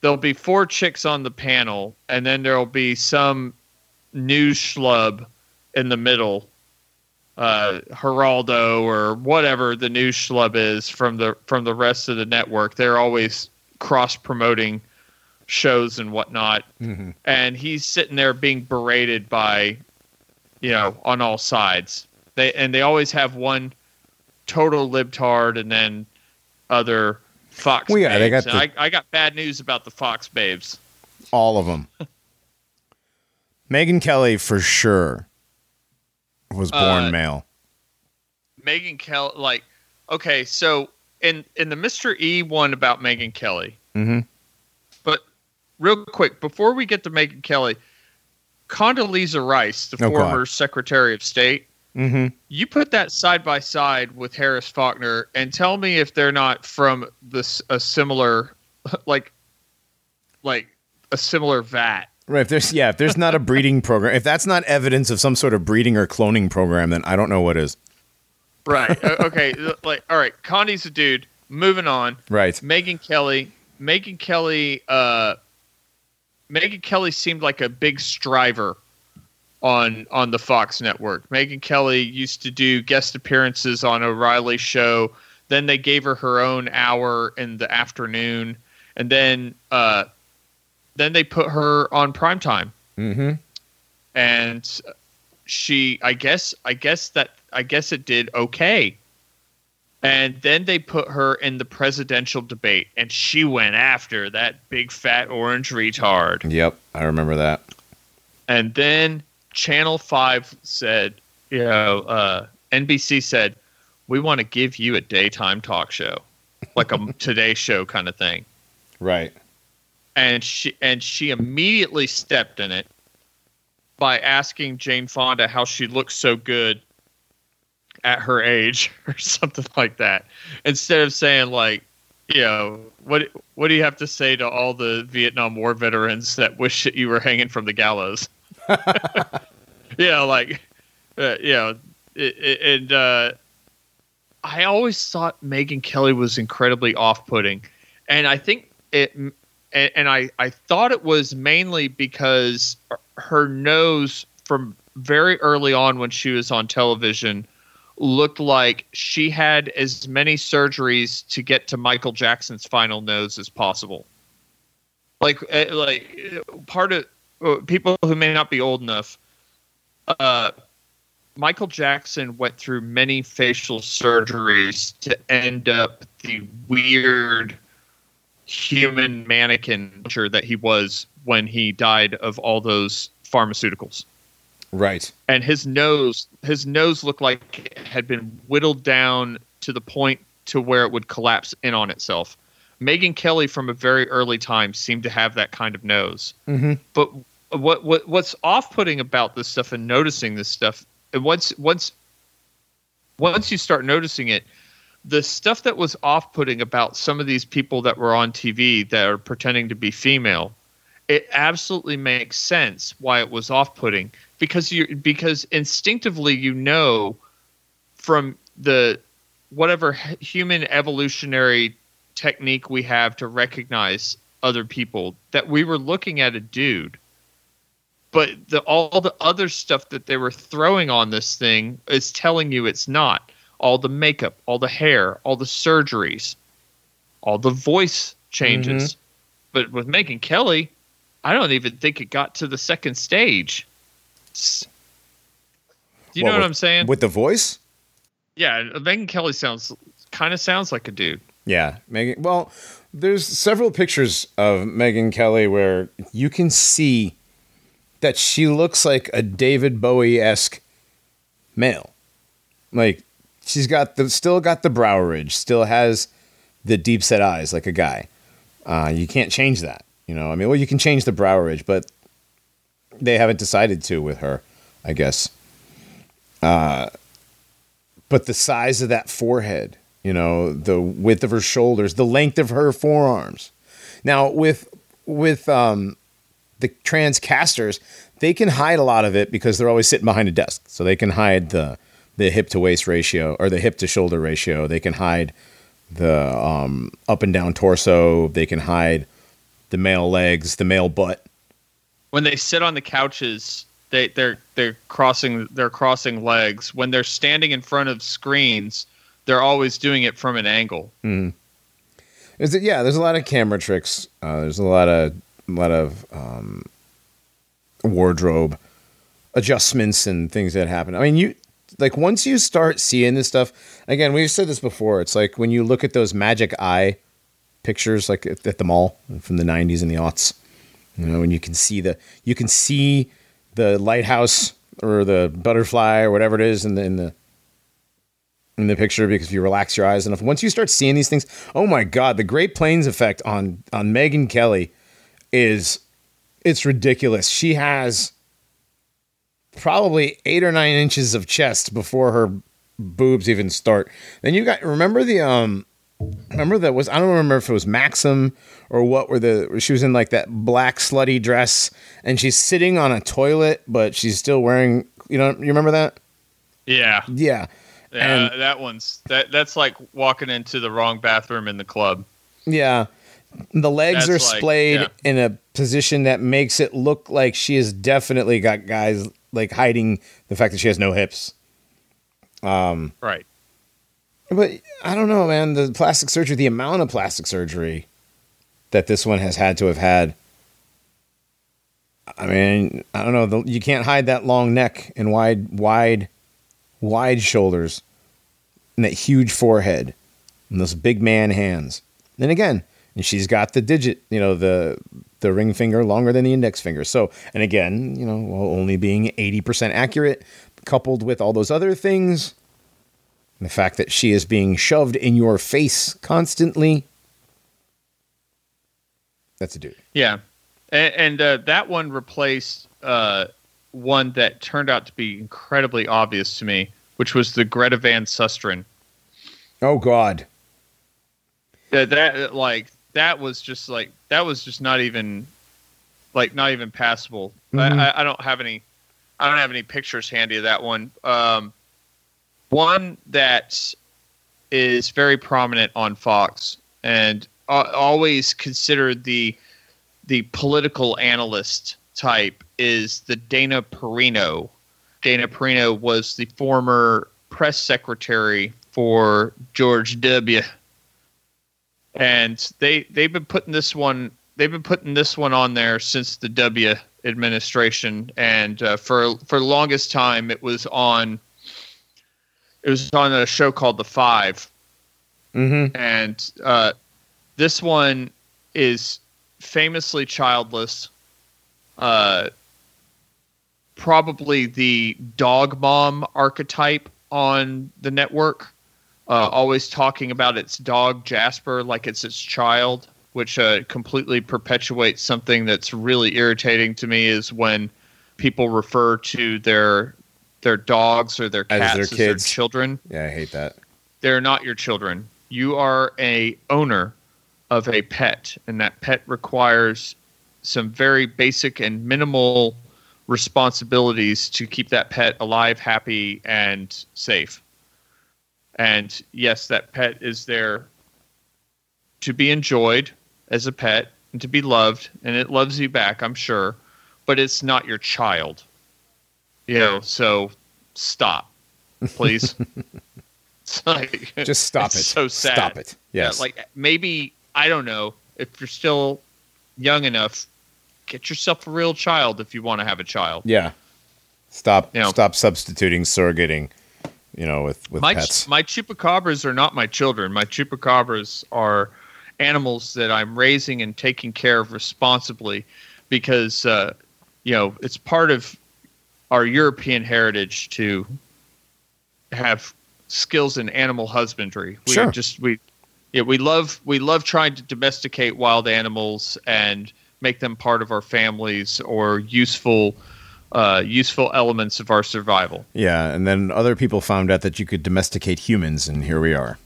there'll be four chicks on the panel and then there'll be some news schlub in the middle uh, Geraldo or whatever the news schlub is from the from the rest of the network. They're always cross promoting shows and whatnot, and he's sitting there being berated by, you know, on all sides. They and they always have one total libtard and then other Fox. Well, yeah, they got the- I, I got bad news about the Fox babes. All of them. Megyn Kelly for sure was born Uh, male. Megyn Kelly, like, okay, so in in the Mr. E one about Megyn Kelly, Mm-hmm. but real quick before we get to Megyn Kelly, Condoleezza Rice, the Oh, God. former Secretary of State, Mm-hmm. you put that side by side with Harris Faulkner and tell me if they're not from this a similar, like, like a similar vat. Right. If there's yeah, if there's not a breeding program, if that's not evidence of some sort of breeding or cloning program, then I don't know what is. Right. Okay. Like, all right. Condi's a dude. Moving on. Right. Megyn Kelly. Megyn Kelly. Uh, Megyn Kelly seemed like a big striver on on the Fox network. Megyn Kelly used to do guest appearances on O'Reilly show. Then they gave her her own hour in the afternoon, and then uh, then they put her on primetime Mm-hmm. and she i guess i guess that i guess it did okay and then they put her in the presidential debate and she went after that big fat orange retard Yep, I remember that. and then channel 5 said you know uh, nbc said we want to give you a daytime talk show like a today show kind of thing Right. and she and she immediately stepped in it by asking Jane Fonda how she looks so good at her age or something like that instead of saying like you know what what do you have to say to all the Vietnam War veterans that wish that you were hanging from the gallows know like uh, know it, it, and uh I always thought Megyn Kelly was incredibly off-putting and I think it and, and I, I thought it was mainly because her nose from very early on when she was on television looked like she had as many surgeries to get to Michael Jackson's final nose as possible. Like eh, like eh, part of uh, people who may not be old enough uh Michael Jackson went through many facial surgeries to end up the weird human mannequin that he was when he died of all those pharmaceuticals. Right. And his nose, his nose looked like it had been whittled down to the point to where it would collapse in on itself. Megyn Kelly, from a very early time, seemed to have that kind of nose. Mhm. But what what what's off-putting about this stuff and noticing this stuff, and once once once you start noticing it, the stuff that was off-putting about some of these people that were on TV that are pretending to be female, it absolutely makes sense why it was off-putting because you because instinctively you know from the whatever human evolutionary technique we have to recognize other people that we were looking at a dude but the all the other stuff that they were throwing on this thing is telling you it's not. All the makeup all the hair all the surgeries all the voice changes. Mm-hmm. But with Megyn Kelly I don't even think it got to the second stage. Do you What, know what with- I'm saying? With the voice? yeah Megyn Kelly sounds kind of sounds like a dude. Yeah, Megyn. Well, there's several pictures of Megyn Kelly where you can see that she looks like a David Bowie esque male. Like she's got the still got the brow ridge, still has the deep set eyes like a guy. Uh, you can't change that. You know, I mean, well, you can change the brow ridge, but they haven't decided to with her, I guess. Uh, but the size of that forehead, you know, the width of her shoulders, the length of her forearms. Now with with um, the trans casters, they can hide a lot of it because they're always sitting behind a desk, so they can hide the the hip to waist ratio or the hip to shoulder ratio. They can hide the um, up and down torso. They can hide the male legs, the male butt. when they sit on the couches they they're they're crossing they're crossing legs when they're standing in front of screens they're always doing it from an angle Is it? Yeah, there's a lot of camera tricks. Uh, there's a lot of a lot of um, wardrobe adjustments and things that happen. I mean, you like once you start seeing this stuff. Again, we've said this before. It's like when you look at those magic eye pictures, like at, at the mall from the '90s and the aughts. You know, and you can see the you can see the lighthouse or the butterfly or whatever it is in the in the in the picture because if you relax your eyes enough. Once you start seeing these things, oh my god, the Great Plains effect on on Megyn Kelly is it's ridiculous. She has probably eight or nine inches of chest before her boobs even start. Then you got remember the um remember that was I don't remember if it was Maxim or what were the she was in like that black slutty dress and she's sitting on a toilet but she's still wearing you know you remember that Yeah. yeah Yeah, And- that one's that that's like walking into the wrong bathroom in the club. yeah the legs That's are like- splayed yeah. in a position that makes it look like she has definitely got guys like hiding the fact that she has no hips um, Right. But I don't know, man. The plastic surgery, the amount of plastic surgery that this one has had to have had. I mean, I don't know. The, you can't hide that long neck and wide, wide, wide shoulders, and that huge forehead, and those big man hands. Then again, and she's got the digit, you know, the the ring finger longer than the index finger. So, and again, you know, while only being eighty percent accurate, coupled with all those other things, and the fact that she is being shoved in your face constantly. That's a dude. Yeah, and, and uh, that one replaced uh, one that turned out to be incredibly obvious to me, which was the Greta Van Susteren. Oh God. That that like that was just like that was just not even like not even passable. Mhm. I, I, I don't have any I don't have any pictures handy of that one. Um, one that is very prominent on Fox and uh, always considered the the political analyst type is the Dana Perino. Dana Perino was the former press secretary for George W. And they they've been putting this one they've been putting this one on there since the W administration, and uh, for for the longest time it was on it was on a show called The Five, Mm-hmm. and uh, this one is famously childless. Uh, probably the dog mom archetype on the network. Uh, always talking about its dog Jasper like it's its child, which uh, completely perpetuates something that's really irritating to me. Is when people refer to their their dogs or their As cats their as their kids. children Yeah, I hate that. they're not your children. You are a owner of a pet, and that pet requires some very basic and minimal responsibilities to keep that pet alive, happy, and safe. And yes, that pet is there to be enjoyed as a pet and to be loved, and it loves you back, I'm sure, but it's not your child. You know, so stop, please. It's like- Just stop it's it. So sad. Stop it. Yes. Yeah, like maybe I don't know if you're still young enough, get yourself a real child if you want to have a child. yeah. Stop. You know. Stop substituting surrogating. You know, with with my pets. my chupacabras are not my children. My chupacabras are animals that I'm raising and taking care of responsibly because uh, you know it's part of our European heritage to have skills in animal husbandry. We Sure. just we yeah we love we love trying to domesticate wild animals and make them part of our families or useful uh, useful elements of our survival. yeah, and then other people found out that you could domesticate humans, and here we are.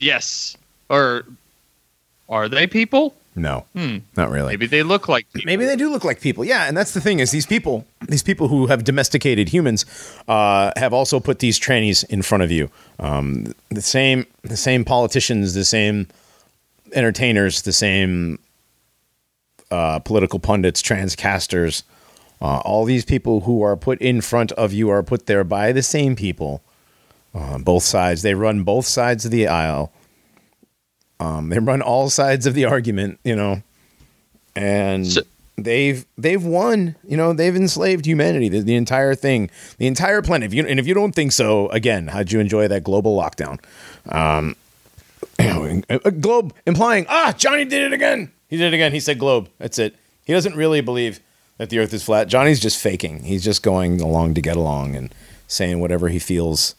Yes. Or are they people? No, Hmm. not really. Maybe they look like people. Maybe they do look like people. Yeah, and that's the thing is these people, these people who have domesticated humans, uh, have also put these trannies in front of you. Um, the same, the same politicians, the same entertainers, the same uh, political pundits, transcasters. Uh, all these people who are put in front of you are put there by the same people. Uh, both sides. They run both sides of the aisle. Um, they run all sides of the argument. You know and So- they've they've won. You know, they've enslaved humanity, the, the entire thing, the entire planet. If you, and if you don't think so, again, how'd you enjoy that global lockdown? Um, globe implying, ah, Johnny did it again. He did it again. He said globe. That's it. He doesn't really believe that the Earth is flat. Johnny's just faking. He's just going along to get along and saying whatever he feels.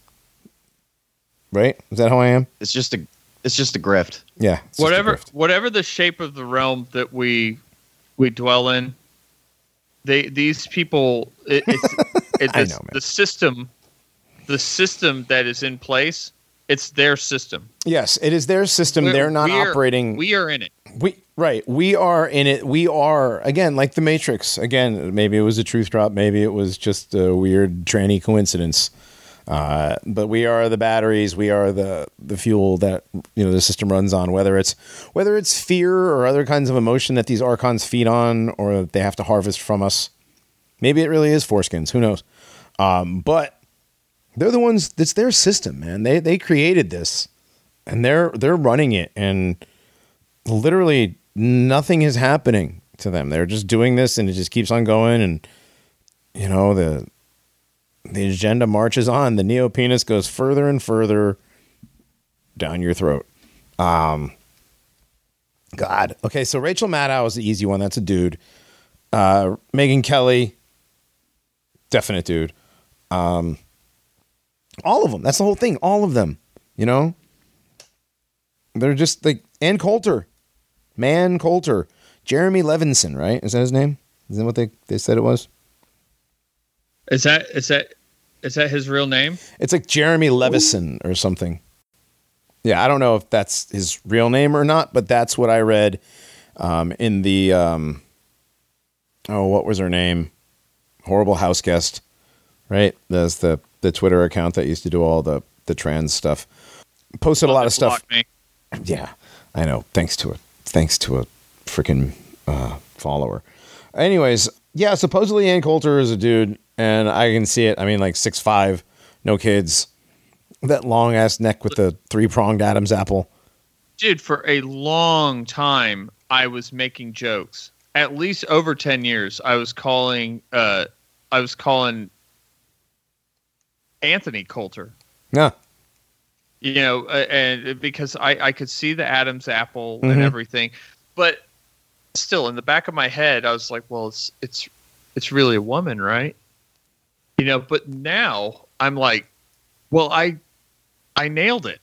Right? Is that how I am? It's just a it's just a grift. Yeah. it's just a whatever grift. whatever the shape of the realm that we we dwell in they these people it, it's it, I know, man. the system the system that is in place it's their system Yes, it is their system. We're- They're not we're- operating. we are in it We right. We are in it. We are again like the Matrix. Again, maybe it was a truth drop. Maybe it was just a weird tranny coincidence. Uh, but we are the batteries. We are the the fuel that you know the system runs on. Whether it's whether it's fear or other kinds of emotion that these archons feed on, or that they have to harvest from us. Maybe it really is foreskins. Who knows? Um, but they're the ones. It's their system, man. They they created this, and they're they're running it, and literally nothing is happening to them. They're just doing this and it just keeps on going and you know the the agenda marches on. The neo penis goes further and further down your throat. Um God. Okay, so Rachel Maddow is the easy one. That's a dude. Uh Megyn Kelly, definite dude. Um all of them. That's the whole thing. All of them. You know? They're just like and Coulter. Man Coulter. Jeremy Levinson, right? Is that his name? Is that what they, they said it was? is that is that is that his real name It's like Jeremy Levison or something. Yeah, I don't know if that's his real name or not, but that's what I read um, in the um, oh, what was her name? Horrible house guest, right? That's the the Twitter account that used to do all the the trans stuff. Posted a lot of stuff. Me. Yeah, I know. Thanks to a thanks to a freaking uh, follower. Anyways, yeah, supposedly Ann Coulter is a dude, and I can see it. I mean, like six five, no kids, that long ass neck with the three pronged Adam's apple. dude for a long time i was making jokes at least over 10 years i was calling uh i was calling anthony coulter Yeah, you know uh, and because i i could see the adam's apple Mhm. and everything but still in the back of my head i was like well it's it's it's really a woman right you know but now i'm like well i i nailed it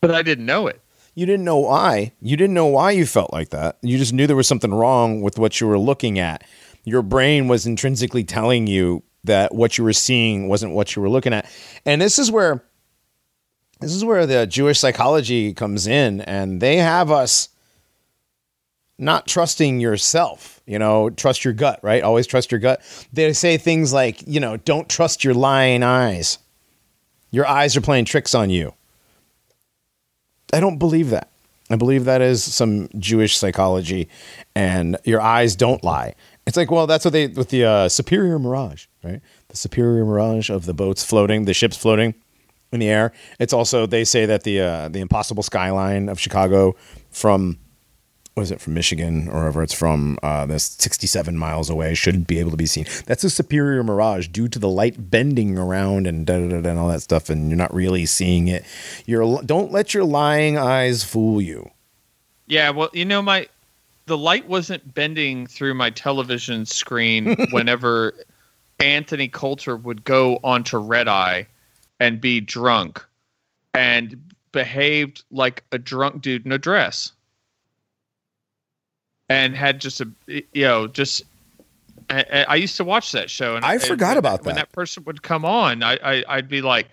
but i didn't know it you didn't know why. You didn't know why you felt like that. You just knew there was something wrong with what you were looking at. Your brain was intrinsically telling you that what you were seeing wasn't what you were looking at. And this is where this is where the Jewish psychology comes in and they have us not trusting yourself, you know, trust your gut, right? Always trust your gut. They say things like, you know, don't trust your lying eyes. Your eyes are playing tricks on you. I don't believe that. I believe that is some Jewish psychology, and your eyes don't lie. It's like, well, that's what they with the uh, superior mirage, right? The superior mirage of the boats floating, the ships floating in the air. It's also they say that the uh, the impossible skyline of Chicago from what is it from Michigan or wherever it's from, uh, that's 67 miles away, should be able to be seen. That's a superior mirage due to the light bending around and da da da and all that stuff, and you're not really seeing it. You're don't let your lying eyes fool you. Yeah, well, you know, my the light wasn't bending through my television screen whenever Anthony Coulter would go onto Red Eye and be drunk and behaved like a drunk dude in a dress. And had just a you know, just I, I- used to watch that show and I and forgot when about when that. When that person would come on, I, I I'd be like,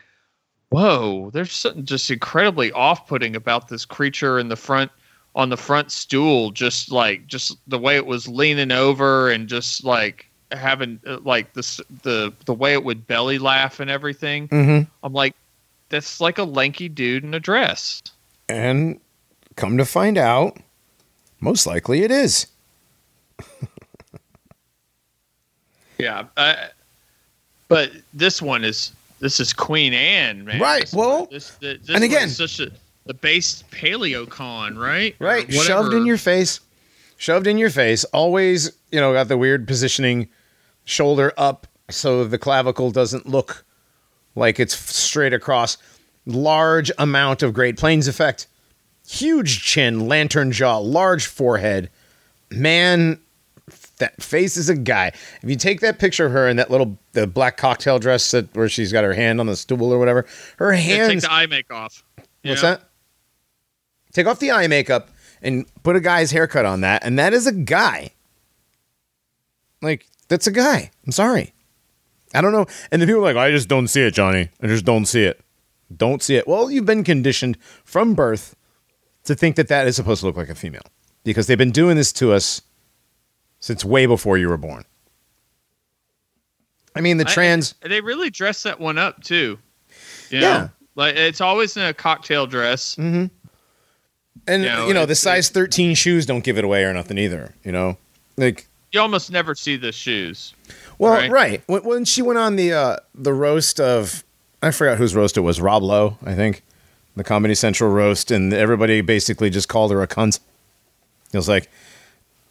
Whoa, there's something just incredibly off putting about this creature in the front on the front stool, just like just the way it was leaning over and just like having uh, like this the the way it would belly laugh and everything. Mm-hmm. I'm like, that's like a lanky dude in a dress. And come to find out, most likely it is. Yeah, uh, but this one is this is Queen Anne, man. Right, This well, this, this, this and again- such a the base paleocon, right? Right, shoved in your face, shoved in your face. Always, you know, got the weird positioning, shoulder up, so the clavicle doesn't look like it's straight across. Large amount of Great Plains effect, huge chin, lantern jaw, large forehead, man, that face is a guy. If you take that picture of her in that little the black cocktail dress that where she's got her hand on the stool or whatever, her Yeah, take hands. the eye make off. what's know? that? Take off the eye makeup and put a guy's haircut on that, and that is a guy. Like that's a guy. I'm sorry. I don't know. And the people are like, I just don't see it, Johnny. I just don't see it. Don't see it. Well, you've been conditioned from birth to think that that is supposed to look like a female because they've been doing this to us since way before you were born. I mean, the trans. and they really dress that one up too. You Yeah. Like it's always in a cocktail dress. Mm-hmm. And you you know, know, the size 13 shoes don't give it away or nothing either. You know, like You almost never see the shoes. Well, Right. right. When, when she went on the uh, the roast of, I forgot whose roast it was. Rob Lowe, I think, the Comedy Central roast, and everybody basically just called her a cunt. It was like,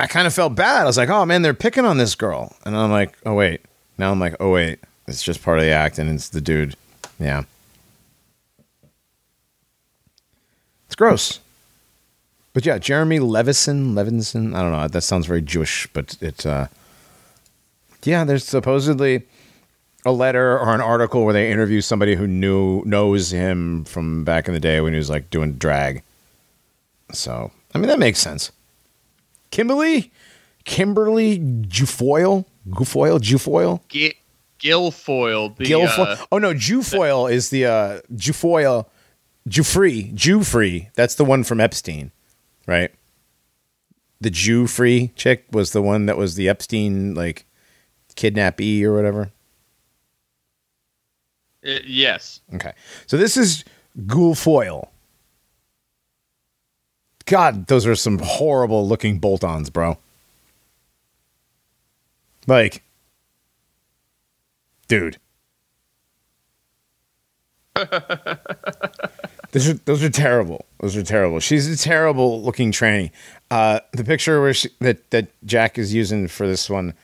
I kind of felt bad. I was like, oh man, they're picking on this girl, and I'm like, oh wait. Now I'm like, oh wait, it's just part of the act, and it's the dude. Yeah, it's gross. But yeah, Jeremy Levison, Levinson. I don't know. That sounds very Jewish, but it. Uh, yeah, there's supposedly a letter or an article where they interview somebody who knew knows him from back in the day when he was like doing drag. So, I mean, that makes sense. Kimberly, Kimberly Jufoyle, Gufoyle, Jufoyle, Get Guilfoyle. The, Guilfoyle. uh, oh no, Jufoyle is the uh, Jufoyle, Giuffre, Giuffre. That's the one from Epstein, right? The Jew free chick was the one that was the Epstein like kidnappee or whatever. uh, yes. Okay. So this is Guilfoyle. God, those are some horrible looking bolt ons, bro. Like, dude. those are those are terrible. Those are terrible. She's a terrible looking tranny. Uh, the picture where she, that that Jack is using for this one.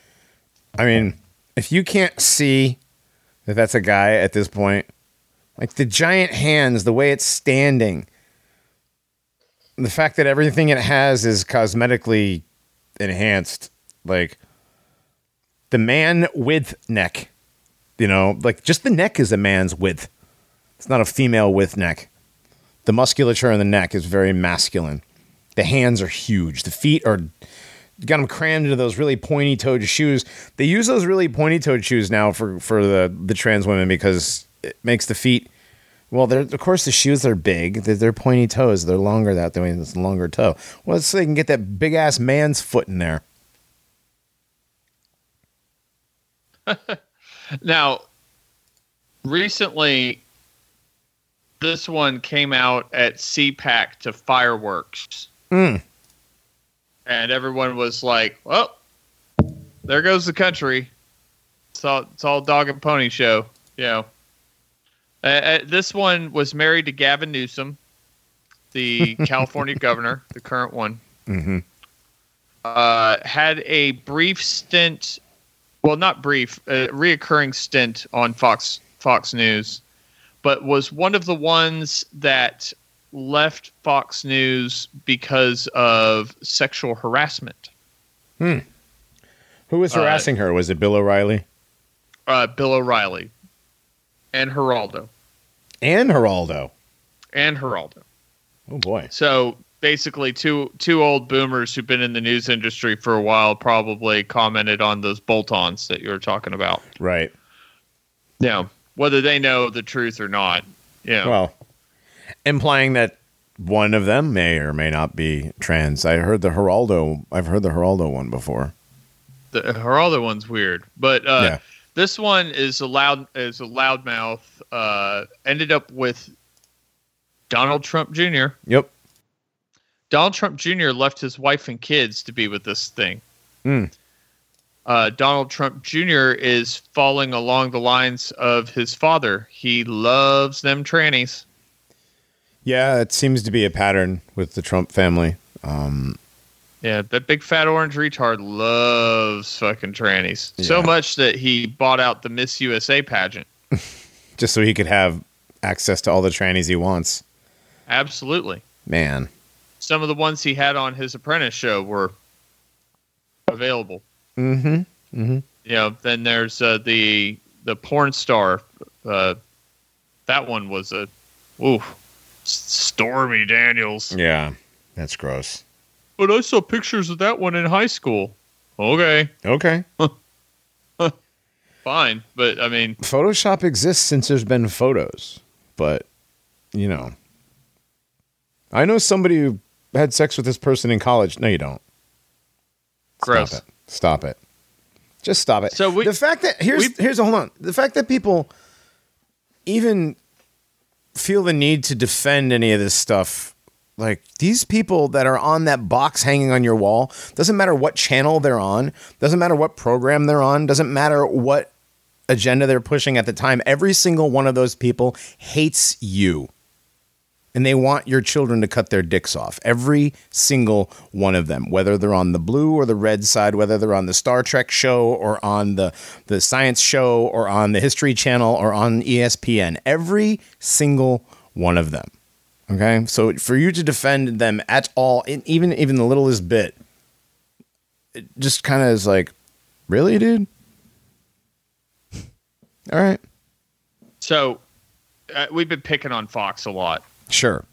I mean, if you can't see that that's a guy at this point, like the giant hands, the way it's standing, the fact that everything it has is cosmetically enhanced, like the man width neck, you know, like just the neck is a man's width. It's not a female width neck. The musculature in the neck is very masculine. The hands are huge. The feet are got them crammed into those really pointy toed shoes. They use those really pointy toed shoes now for for the the trans women because it makes the feet. Well, they're of course the shoes are big. They're, they're pointy toes. They're longer that way. It's a longer toe. Well, so they can get that big ass man's foot in there. Now, recently, this one came out at CPAC to fireworks. Mm. And everyone was like, well, there goes the country. It's all, it's all dog and pony show, you know. Uh, uh, this one was married to Gavin Newsom, the California governor, the current one. Mm-hmm. Uh, had a brief stint, well, not brief, a reoccurring stint on Fox Fox News, but was one of the ones that left Fox News because of sexual harassment. Who was Uh, harassing her? Was it Bill O'Reilly Uh, Bill O'Reilly and Geraldo and Geraldo? and Geraldo. Oh boy. So basically, two two old boomers who've been in the news industry for a while probably commented on those bolt-ons that you were talking about. Right. Yeah, whether they know the truth or not. Yeah. Well, implying that one of them may or may not be trans. I heard the Geraldo. I've heard the Geraldo one before. the Geraldo one's weird, but uh, Yeah. this one is a loud is a loudmouth. Uh, ended up with Donald Trump Jr. Yep. Donald Trump Jr. left his wife and kids to be with this thing. Hmm. Uh, Donald Trump Jr. is falling along the lines of his father. He loves them trannies. Yeah, it seems to be a pattern with the Trump family. Um, Yeah, that big fat orange retard loves fucking trannies so much that he bought out the Miss USA pageant. just so he could have access to all the trannies he wants. Absolutely. Man. some of the ones he had on his apprentice show were available. Mm-hmm. Mm-hmm. You know, then there's uh, the the porn star. Uh, that one was a, ooh, Stormy Daniels. Yeah, that's gross. But I saw pictures of that one in high school. Okay, Okay. fine, but I mean, Photoshop exists since there's been photos, but you know, I know somebody who had sex with this person in college. No, you don't. gross. Stop it. Stop it. Just stop it. So we- the fact that here's we- here's a, hold on. The fact that people even feel the need to defend any of this stuff, like these people that are on that box hanging on your wall, doesn't matter what channel they're on, doesn't matter what program they're on, doesn't matter what agenda they're pushing at the time. Every single one of those people hates you and they want your children to cut their dicks off. Every single one of them, whether they're on the blue or the red side, whether they're on the Star Trek show or on the, the science show or on the History Channel or on ESPN, every single one of them. Okay, so for you to defend them at all, even even the littlest bit, it just kind of is like, really, dude. All right, So uh, we've been picking on Fox a lot. Sure.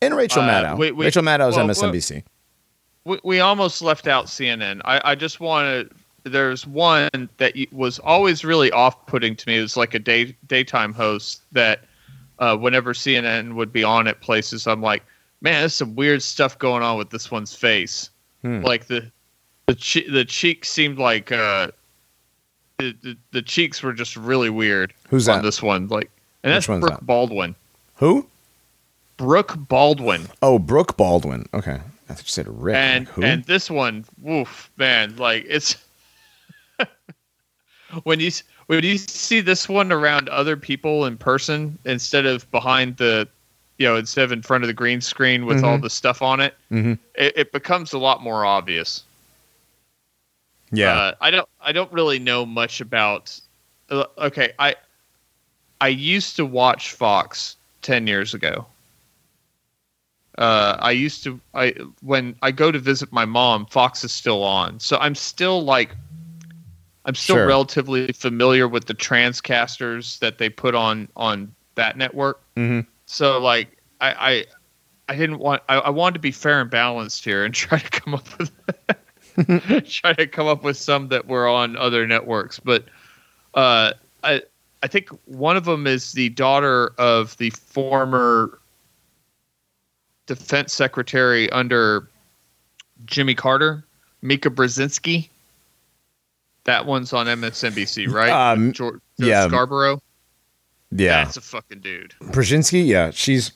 And Rachel Uh, Maddow. we- we- Rachel Maddow's well, MSNBC. We, we almost left out CNN. I, I just want to. There's one that was always really off-putting to me. It was like a day daytime host that, uh, whenever CNN would be on at places, I'm like, man, there's some weird stuff going on with this one's face. Hmm. Like the the che- the cheeks seemed like uh, the, the the cheeks were just really weird. Who's on that? this one? Like, and that's Which one's Brooke that? Baldwin. Who? Brooke Baldwin. Oh, Brooke Baldwin. Okay. I thought you said Rick. and Like, and this one, woof, man, like it's when you when you see this one around other people in person instead of behind the, you know, instead of in front of the green screen with all Mhm. the stuff on it, Mhm. it, it becomes a lot more obvious. yeah. Uh, I don't I don't really know much about. Uh, okay, I I used to watch Fox ten years ago. Uh, I used to I when I go to visit my mom, Fox is still on, so I'm still like. I'm still Sure. relatively familiar with the transcasters that they put on on that network. Mhm. So like I I, I didn't want I, I wanted to be fair and balanced here and try to come up with try to come up with some that were on other networks. But uh, I I think one of them is the daughter of the former defense secretary under Jimmy Carter, Mika Brzezinski. That one's on MSNBC, right? Um, George, yeah. Scarborough. yeah. That's a fucking dude. Brzezinski, yeah, she's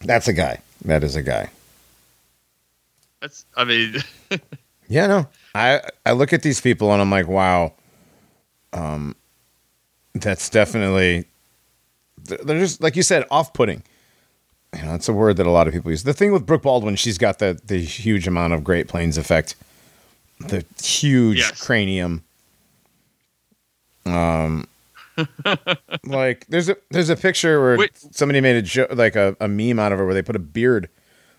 that's a guy. That is a guy. That's I mean Yeah, no. I I look at these people and I'm like, wow. Um that's definitely they're they're just like you said, off-putting. You know, it's a word that a lot of people use. The thing with Brooke Baldwin, she's got the the huge amount of Great Plains effect. The huge Yes. cranium. Um like there's a there's a picture where Wait. somebody made a jo- like a, a meme out of her where they put a beard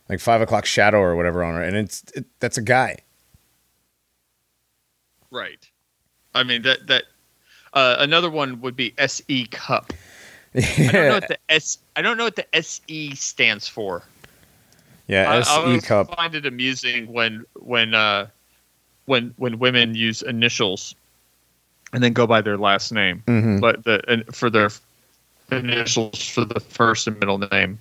like five o'clock shadow or whatever on her and it's it, that's a guy Right. I mean that that uh, another one would be SE Cupp. I don't know what the S I don't know what the SE stands for. yeah I, I SE always cup find it amusing when when uh when when women use initials and then go by their last name, Mhm. but the and for their initials for the first and middle name.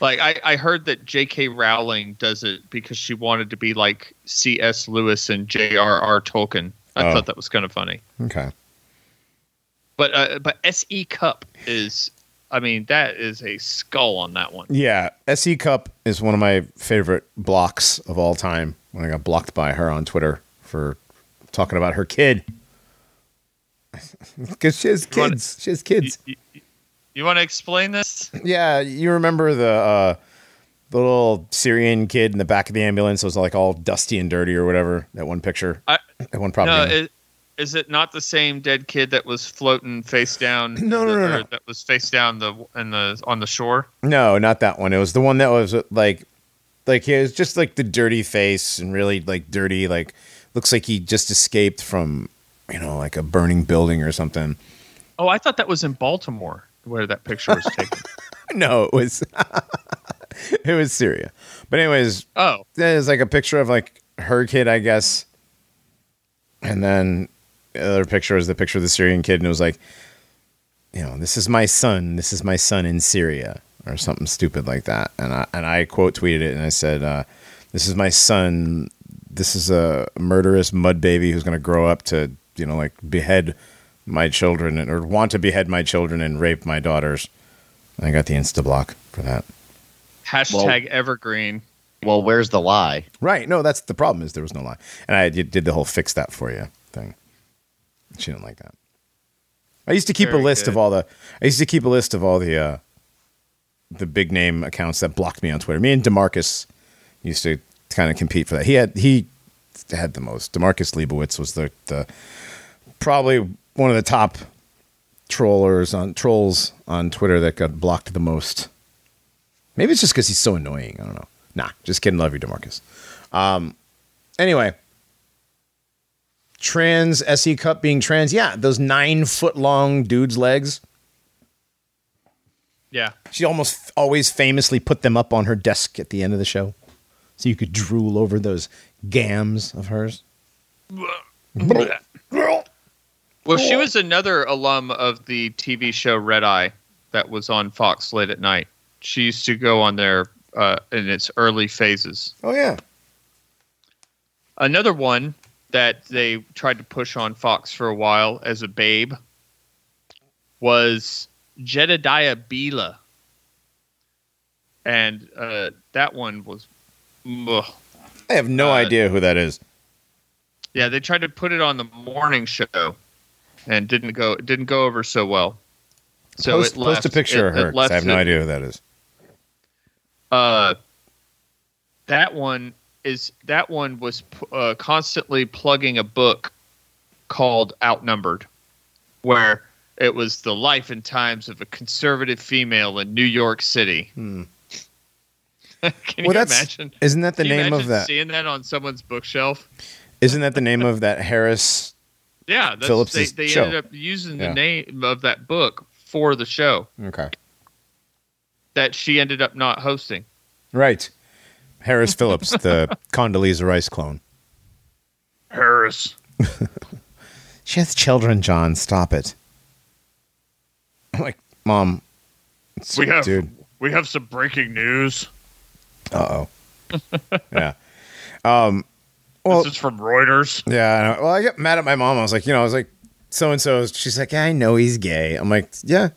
Like I, I heard that J.K. Rowling does it because she wanted to be like C.S. Lewis and J.R.R. Tolkien. I Oh. thought that was kind of funny. okay But uh, but S.E. Cupp is, I mean, that is a skull on that one. yeah SE Cupp is one of my favorite blocks of all time when I got blocked by her on Twitter for talking about her kid because she has You wanna- kids she has kids You, you, you want to explain this? yeah you remember the uh the little Syrian kid in the back of the ambulance was like all dusty and dirty or whatever that one picture I- that one No, it, is it not the same dead kid that was floating face down? No, no, no, no. That was face down the in the on the shore. No, not that one. It was the one that was like Like he was just like the dirty face and really like dirty, like looks like he just escaped from, you know, like a burning building or something. Oh, I thought that was in Baltimore where that picture was taken. No, it was it was Syria. But anyways, oh, there's like a picture of like her kid, I guess. And then the other picture was the picture of the Syrian kid, and it was like, you know, this is my son. This is my son in Syria, or something stupid like that. And I and I quote tweeted it, and I said, uh, "This is my son. This is a murderous mud baby who's going to grow up to, you know, like behead my children and, or want to behead my children and rape my daughters." I got the insta block for that. hashtag evergreen. Well, where's the lie? Right. No, that's the problem. Is there was no lie, and I did did the whole fix that for you thing. She didn't like that. I used to keep a Very list of all the. I used to keep a list of all the uh, the big name accounts that blocked me on Twitter. Me and Demarcus used to kind of compete for that. He had he had the most. Demarcus Leibowitz was the the probably one of the top trollers on trolls on Twitter that got blocked the most. Maybe it's just because he's so annoying. I don't know. Nah, just kidding. Love you, Demarcus. Um, anyway, trans SE Cupp being trans. Yeah, those nine foot long dude's legs. Yeah. She almost always famously put them up on her desk at the end of the show, so you could drool over those gams of hers. Well, she was another alum of the TV show Red Eye that was on Fox late at night. She used to go on there uh, in its early phases. Oh yeah, Another one that they tried to push on Fox for a while as a babe was Jedediah Bila. And uh, that one was. ugh. I have no Uh, idea who that is. Yeah, they tried to put it on the morning show and didn't go it didn't go over so well. So post, it left, post a picture it- of her. it I have left no idea who that is. Uh, that one is that one was uh, constantly plugging a book called Outnumbered, where it was the life and times of a conservative female in New York City. Can Well, you that's imagine? isn't that the name of that? Seeing that on someone's bookshelf. Isn't that the name of that Harris? Yeah, that's, Phillips's they, they show. ended up using Yeah. the name of that book for the show Okay, that she ended up not hosting. right. Harris Phillips, the Condoleezza Rice clone. Harris. She has children, John. Stop it. I'm like, Mom. We have dude. we have some breaking news. Uh oh. yeah. Um. Well, this is from Reuters. yeah. I know. Well, I get mad at my mom. I was like, you know, I was like, so and so. She's like, yeah, I know he's gay. I'm like, yeah.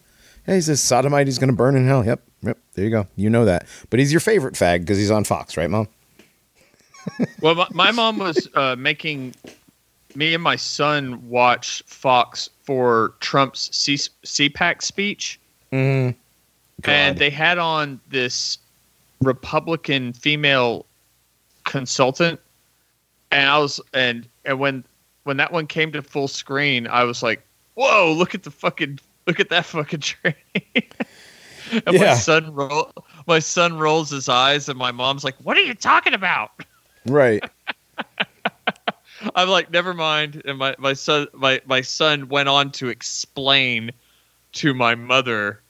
Yeah, he's a sodomite. He's gonna burn in hell. Yep. Yep. There you go. You know that. But he's your favorite fag because he's on Fox, right, Mom? Well, my, my mom was uh, making me and my son watch Fox for Trump's C- CPAC speech, God. and they had on this Republican female consultant, and I was and and when when that one came to full screen, I was like, "Whoa! Look at the fucking look at that fucking train." and my Yeah. son roll, my son rolls his eyes, and my mom's like, "What are you talking about?" Right. I'm like, never mind. And my, my son my, my son went on to explain to my mother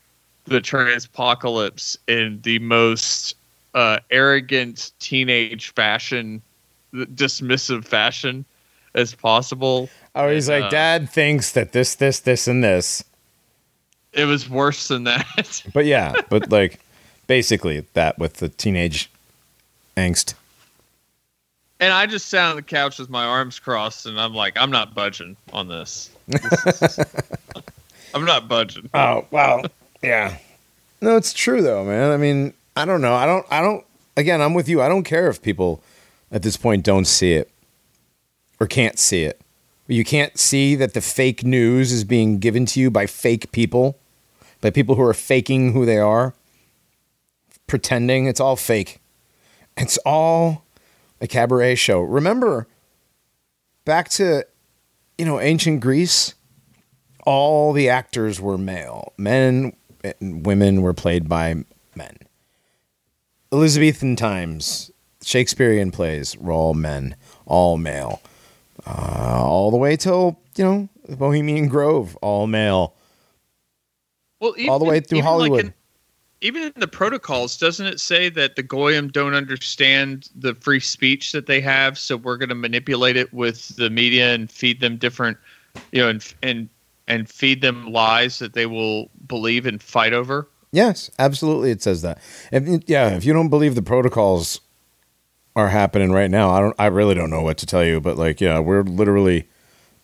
the transpocalypse in the most uh, arrogant teenage fashion, dismissive fashion as possible. Oh, he's like, Uh, Dad thinks that this, this, this, and this. It was worse than that. But yeah, but like, basically that with the teenage angst. and I just sat on the couch with my arms crossed, and I'm like, I'm not budging on this. This is- I'm not budging. Oh wow, yeah. No, it's true though, man. I mean, I don't know. I don't. I don't. Again, I'm with you. I don't care if people at this point don't see it or can't see it. You can't see that the fake news is being given to you by fake people, by people who are faking who they are, pretending it's all fake. It's all a cabaret show. Remember back to you know ancient Greece all the actors were male. Men and women were played by men. Elizabethan times, Shakespearean plays were all men, all male, uh, all the way till you know Bohemian Grove, all male. Well, even, All the way through Hollywood. Like even in the protocols, doesn't it say that the Goyim don't understand the free speech that they have, so we're going to manipulate it with the media and feed them different, you know, and and and feed them lies that they will believe and fight over? Yes, absolutely. It says that. If, yeah, if you don't believe the protocols are happening right now, I don't. I really don't know what to tell you. But like, yeah, we're literally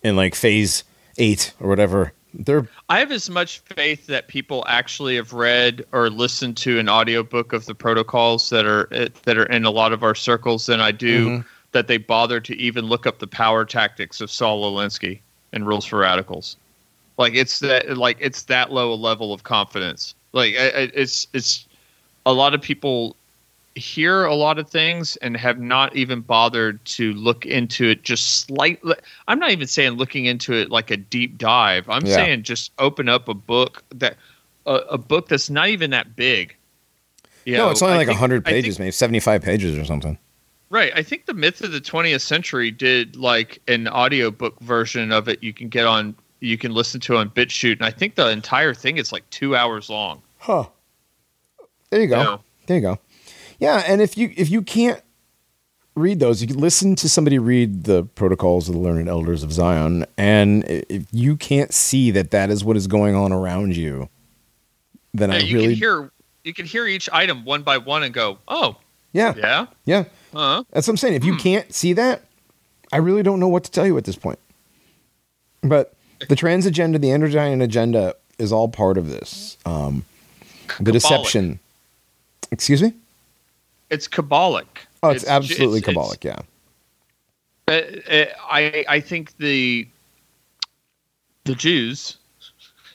in like phase eight or whatever. They're I have as much faith that people actually have read or listened to an audiobook of the protocols that are that are in a lot of our circles than I do Mm-hmm. that they bother to even look up the power tactics of Saul Alinsky and Rules for Radicals. Like it's that like it's that low a level of confidence. Like it's it's a lot of people hear a lot of things and have not even bothered to look into it just slightly i'm not even saying looking into it like a deep dive i'm Yeah. saying just open up a book that a, a book that's not even that big you no, know, it's only I like think- hundred I think- pages, maybe seventy-five pages or something. right i think the myth of the 20th century did like an audiobook version of it you can get on you can listen to on bitchute and i think the entire thing is like two hours long Huh. There you go. Yeah. There you go. Yeah, and if you if you can't read those, you can listen to somebody read the protocols of the learned elders of Zion, and if you can't see that that is what is going on around you, then Yeah, I you really can hear you can hear each item one by one and go oh yeah yeah yeah. uh That's what I'm saying. If Hmm. you can't see that, I really don't know what to tell you at this point. But the trans agenda, the androgyne agenda, is all part of this. Um, the deception. Excuse me. It's kabbalic Oh, it's, ju- absolutely it's- Kabbalic. yeah. Uh, uh, I I think the the Jews,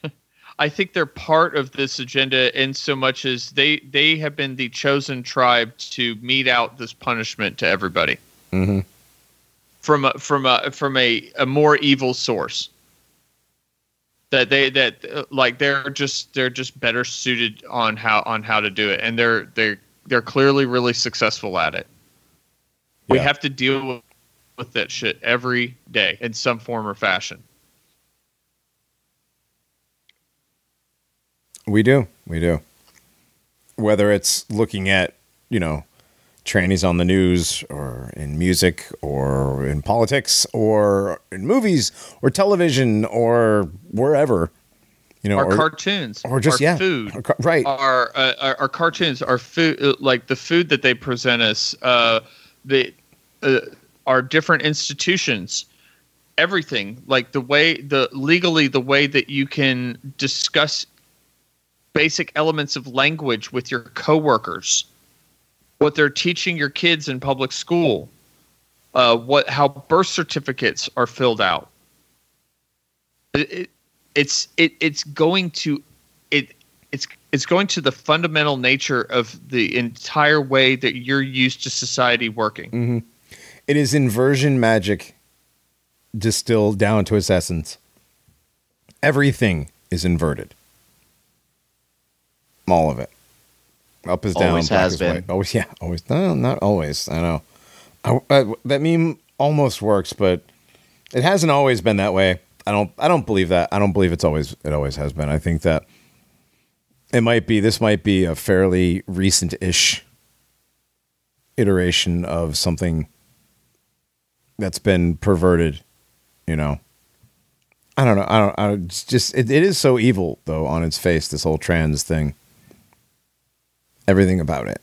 I think they're part of this agenda in so much as they they have been the chosen tribe to mete out this punishment to everybody Mhm. from a, from a from a, a more evil source. That they that uh, like they're just they're just better suited on how on how to do it, and they're they're they're clearly really successful at it. We have to deal with, with that shit every day in some form or fashion. We do. We do. Whether it's looking at, you know, trannies on the news or in music or in politics or in movies or television or wherever, you know, our or, cartoons, or just our yeah, food, Our right. our, uh, our our cartoons, our food, uh, like the food that they present us, uh, the uh, our different institutions, everything, like the way the legally the way that you can discuss basic elements of language with your coworkers, what they're teaching your kids in public school, uh, what how birth certificates are filled out. It, it's it, it's going to it it's it's going to the fundamental nature of the entire way that you're used to society working. Mm-hmm. It is inversion magic distilled down to its essence. Everything is inverted. All of it. Up is down. Always has been. white. Always, yeah. Always. No, not always. I know. I, I- that meme almost works, but it hasn't always been that way. I don't. I don't believe that. I don't believe it's always. It always has been. I think that it might be. This might be a fairly recent-ish iteration of something that's been perverted. You know. I don't know. I don't. I don't it's just it, it is so evil though on its face. This whole trans thing. Everything about it,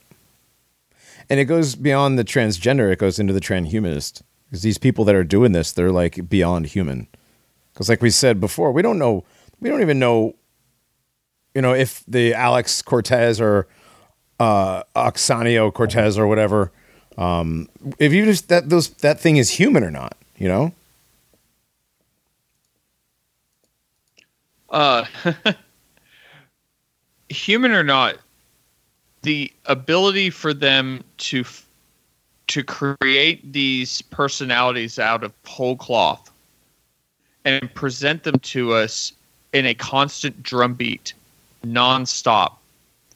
and it goes beyond the transgender. It goes into the transhumanist because these people that are doing this, they're like beyond human. Because like we said before, we don't know. We don't even know. You know if the Alex Cortez or uh, Oxanio Cortez or whatever, um, if you just that those that thing is human or not. You know. Uh, human or not, the ability for them to to create these personalities out of whole cloth and present them to us in a constant drumbeat, nonstop,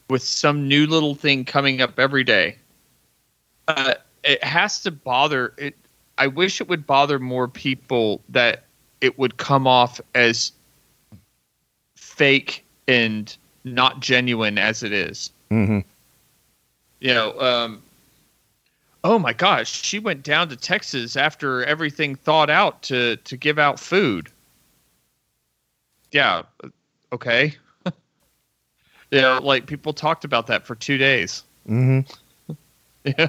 with some new little thing coming up every day, uh, it has to bother it. I wish it would bother more people that it would come off as fake and not genuine as it is. Mm-hmm. You know, um, oh my gosh, she went down to Texas after everything thawed out to to give out food. Yeah, okay. yeah, like people talked about that for two days. Mm-hmm. Yeah.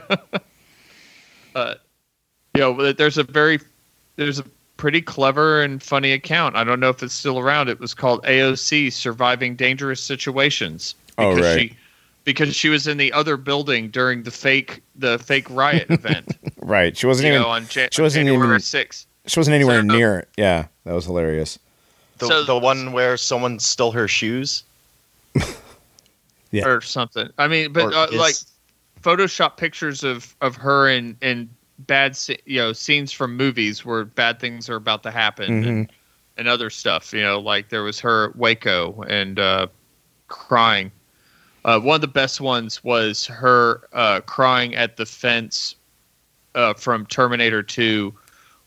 uh, you know, there's a very, there's a pretty clever and funny account. I don't know if it's still around. It was called AOC Surviving Dangerous Situations. Oh, right. She, because she was in the other building during the fake the fake riot event. Right. She wasn't you even. know, on, Ja- she wasn't January even- 6th. She wasn't anywhere So- near it. Yeah, that was hilarious. The, So- the one where someone stole her shoes. Yeah. or something. I mean, but uh, his- like Photoshop pictures of of her in in bad you know scenes from movies where bad things are about to happen and, and other stuff. You know, like there was her at Waco and uh, crying. Uh, one of the best ones was her uh, crying at the fence uh, from Terminator Two,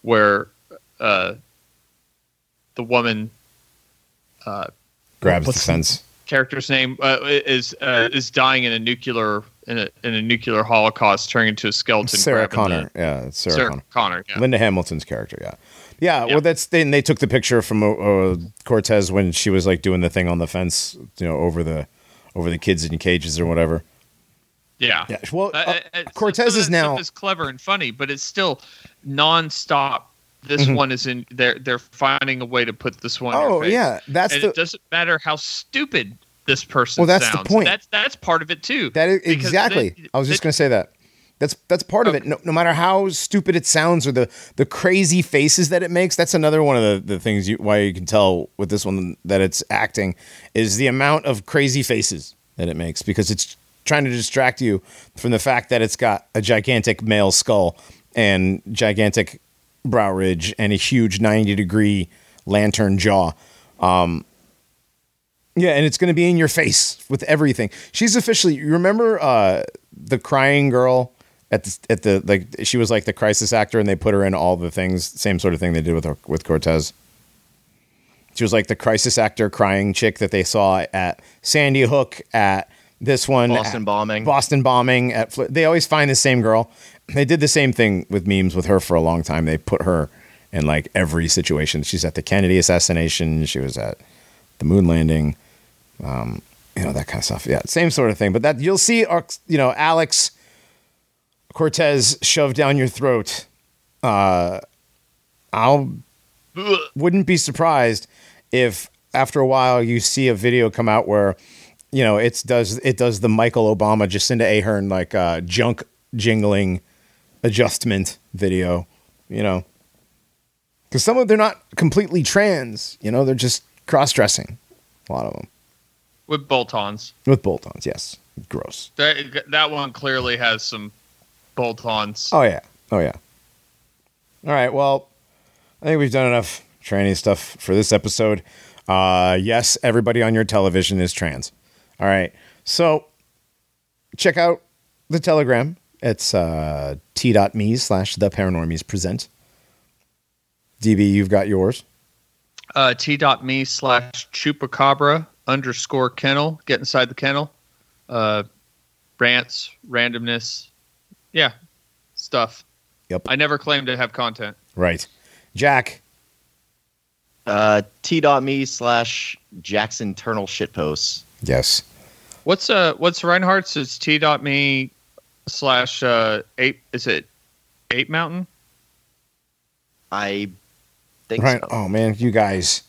where uh, the woman uh, Grabs the fence. character's name uh, is uh, is dying in a nuclear in a, in a nuclear holocaust, turning into a skeleton. Sarah Connor. the- yeah, Sarah, Sarah, Connor. Connor. Yeah. Linda Hamilton's character. Yeah. Yeah, well, that's they, they took the picture from uh, Cortez when she was like doing the thing on the fence, you know, over the over the kids in cages or whatever. yeah. Yeah, well, Uh, uh, uh, uh, Cortez is now- is clever and funny, but it's still nonstop. This Mm-hmm. one is in. They're they're finding a way to put this one. Oh yeah, that's and the it doesn't matter how stupid this person. Well, that's the point. That's that's part of it too. that is exactly. they- I was just going to say that. That's that's part of it. No, no matter how stupid it sounds or the the crazy faces that it makes, that's another one of the, the things you why you can tell with this one that it's acting is the amount of crazy faces that it makes because it's trying to distract you from the fact that it's got a gigantic male skull and gigantic brow ridge and a huge 90 degree lantern jaw. Um, yeah, and it's going to be in your face with everything. She's officially. You remember uh, the crying girl at the at the like? She was like the crisis actor, and they put her in all the things. Same sort of thing they did with her, with Cortez. She was like the crisis actor, crying chick that they saw at Sandy Hook at this one, Boston bombing. Boston bombing. At they always find the same girl. They did the same thing with memes with her for a long time. They put her in like every situation. She's at the Kennedy assassination. She was at the moon landing um, you know that kind of stuff. Yeah, same sort of thing. But that you'll see, uh, you know, Alex Cortez shoved down your throat. Uh, I'll wouldn't be surprised if after a while you see a video come out where you know it's does it does the Michael Obama Jacinda Ardern like uh, junk jingling adjustment video. You know, because some of they're not completely trans. You know, they're just cross dressing. A lot of them. with bolt-ons. With bolt-ons, yes. Gross. That that one clearly has some bolt-ons. Oh yeah. Oh yeah. All right. Well, I think we've done enough tranny stuff for this episode. Uh, yes, everybody on your television is trans. All right. So check out the Telegram. It's uh, t.me slash the paranormies present. DB, you've got yours. uh, t.me slash chupacabra underscore kennel. Get inside the kennel. Uh, rants, randomness. Yeah, stuff. Yep. I never claimed to have content. Right. Jack. Uh, t.me slash Jackson Turnal shitposts. Yes. What's uh what's Reinhardt's? It's t.me slash uh eight. Is it eight mountain? I think Right. so. Oh man, you guys,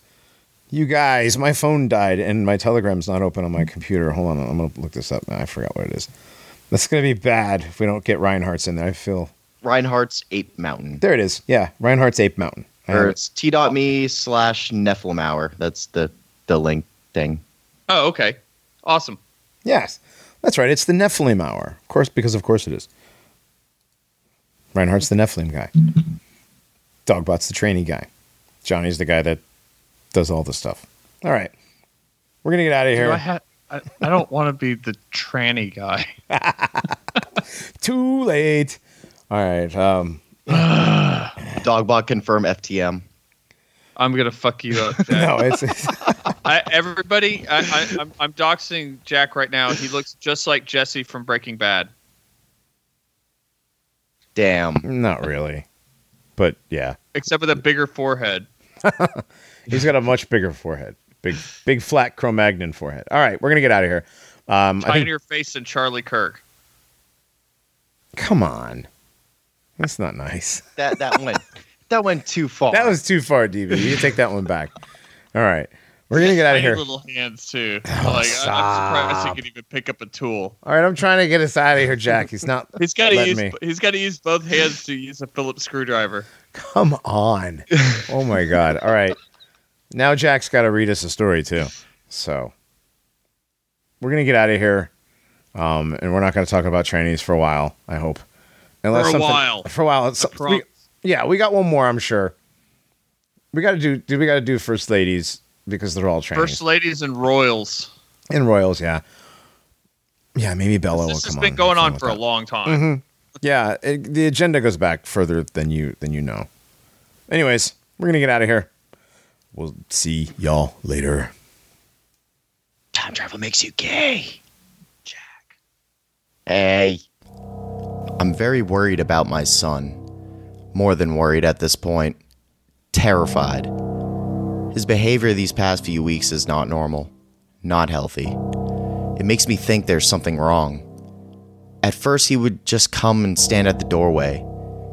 you guys, my phone died and my Telegram's not open on my computer. Hold on, I'm gonna look this up. I forgot what it is. That's gonna be bad if we don't get Reinhardt's in there. I feel Reinhardt's Ape Mountain. there it is. Yeah, Reinhardt's Ape Mountain. I have Or it. it's t.me slash Nephilimhour. That's the, the link thing. Oh, okay, awesome. Yes, that's right. It's the Nephilim hour, of course, because of course it is. Reinhardt's the Nephilim guy. Dogbot's the trainee guy. Johnny's the guy that does all the stuff. All right, we're gonna get out of Do here. I have I, I don't want to be the tranny guy. Too late. All right. Um, Dogbot confirm FTM. I'm gonna fuck you up. Jack. no, it's, it's I, everybody, I, I, I'm, I'm doxing Jack right now. He looks just like Jesse from Breaking Bad. Damn. not really. But yeah, except with a bigger forehead. he's got a much bigger forehead. Big, big flat Cro-Magnon forehead. All right, we're gonna get out of here. Um, I think, Tinier face than Charlie Kirk. come on, that's not nice. That that went that went too far. That was too far, DB. You can take that one back. All right, we're gonna get out of here. little hands too. Oh, like I- I'm stop. surprised he could even pick up a tool. All right, I'm trying to get us out of here, Jack. He's not. He's got to use. me. He's got to use both hands to use a Phillips screwdriver. Come on. Oh my god. All right. Now Jack's got to read us a story too. So we're gonna get out of here, um, and we're not gonna talk about trainees for a while. I hope. Unless For a while. For a while. We, yeah, we got one more. I'm sure. We got to do. Do we got to do first ladies because they're all trainees First ladies and royals. and royals? Yeah. Yeah, maybe Bella will come on. this has been going on for a that. long time. Yeah, it, the agenda goes back further than you than you know. Anyways, we're gonna get out of here. We'll see y'all later. Time travel makes you gay. Jack. Hey. I'm very worried about my son. More than worried at this point. Terrified. His behavior these past few weeks is not normal, not healthy. It makes me think there's something wrong. At first, he would just come and stand at the doorway.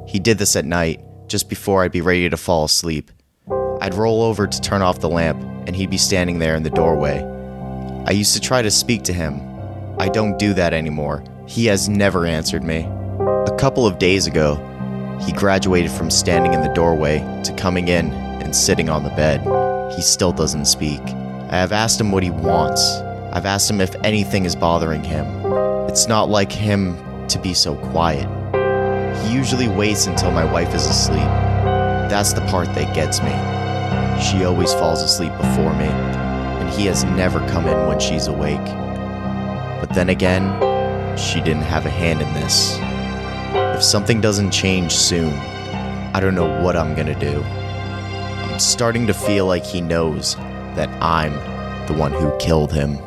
He did this at night, just before I'd be ready to fall asleep. I'd roll over to turn off the lamp, and he'd be standing there in the doorway. I used to try to speak to him. I don't do that anymore. He has never answered me. A couple of days ago, he graduated from standing in the doorway to coming in and sitting on the bed. He still doesn't speak. I have asked him what he wants. I've asked him if anything is bothering him. It's not like him to be so quiet. He usually waits until my wife is asleep. That's the part that gets me. She always falls asleep before me, and he has never come in when she's awake. But then again, she didn't have a hand in this. If something doesn't change soon, I don't know what I'm gonna do. I'm starting to feel like he knows that I'm the one who killed him.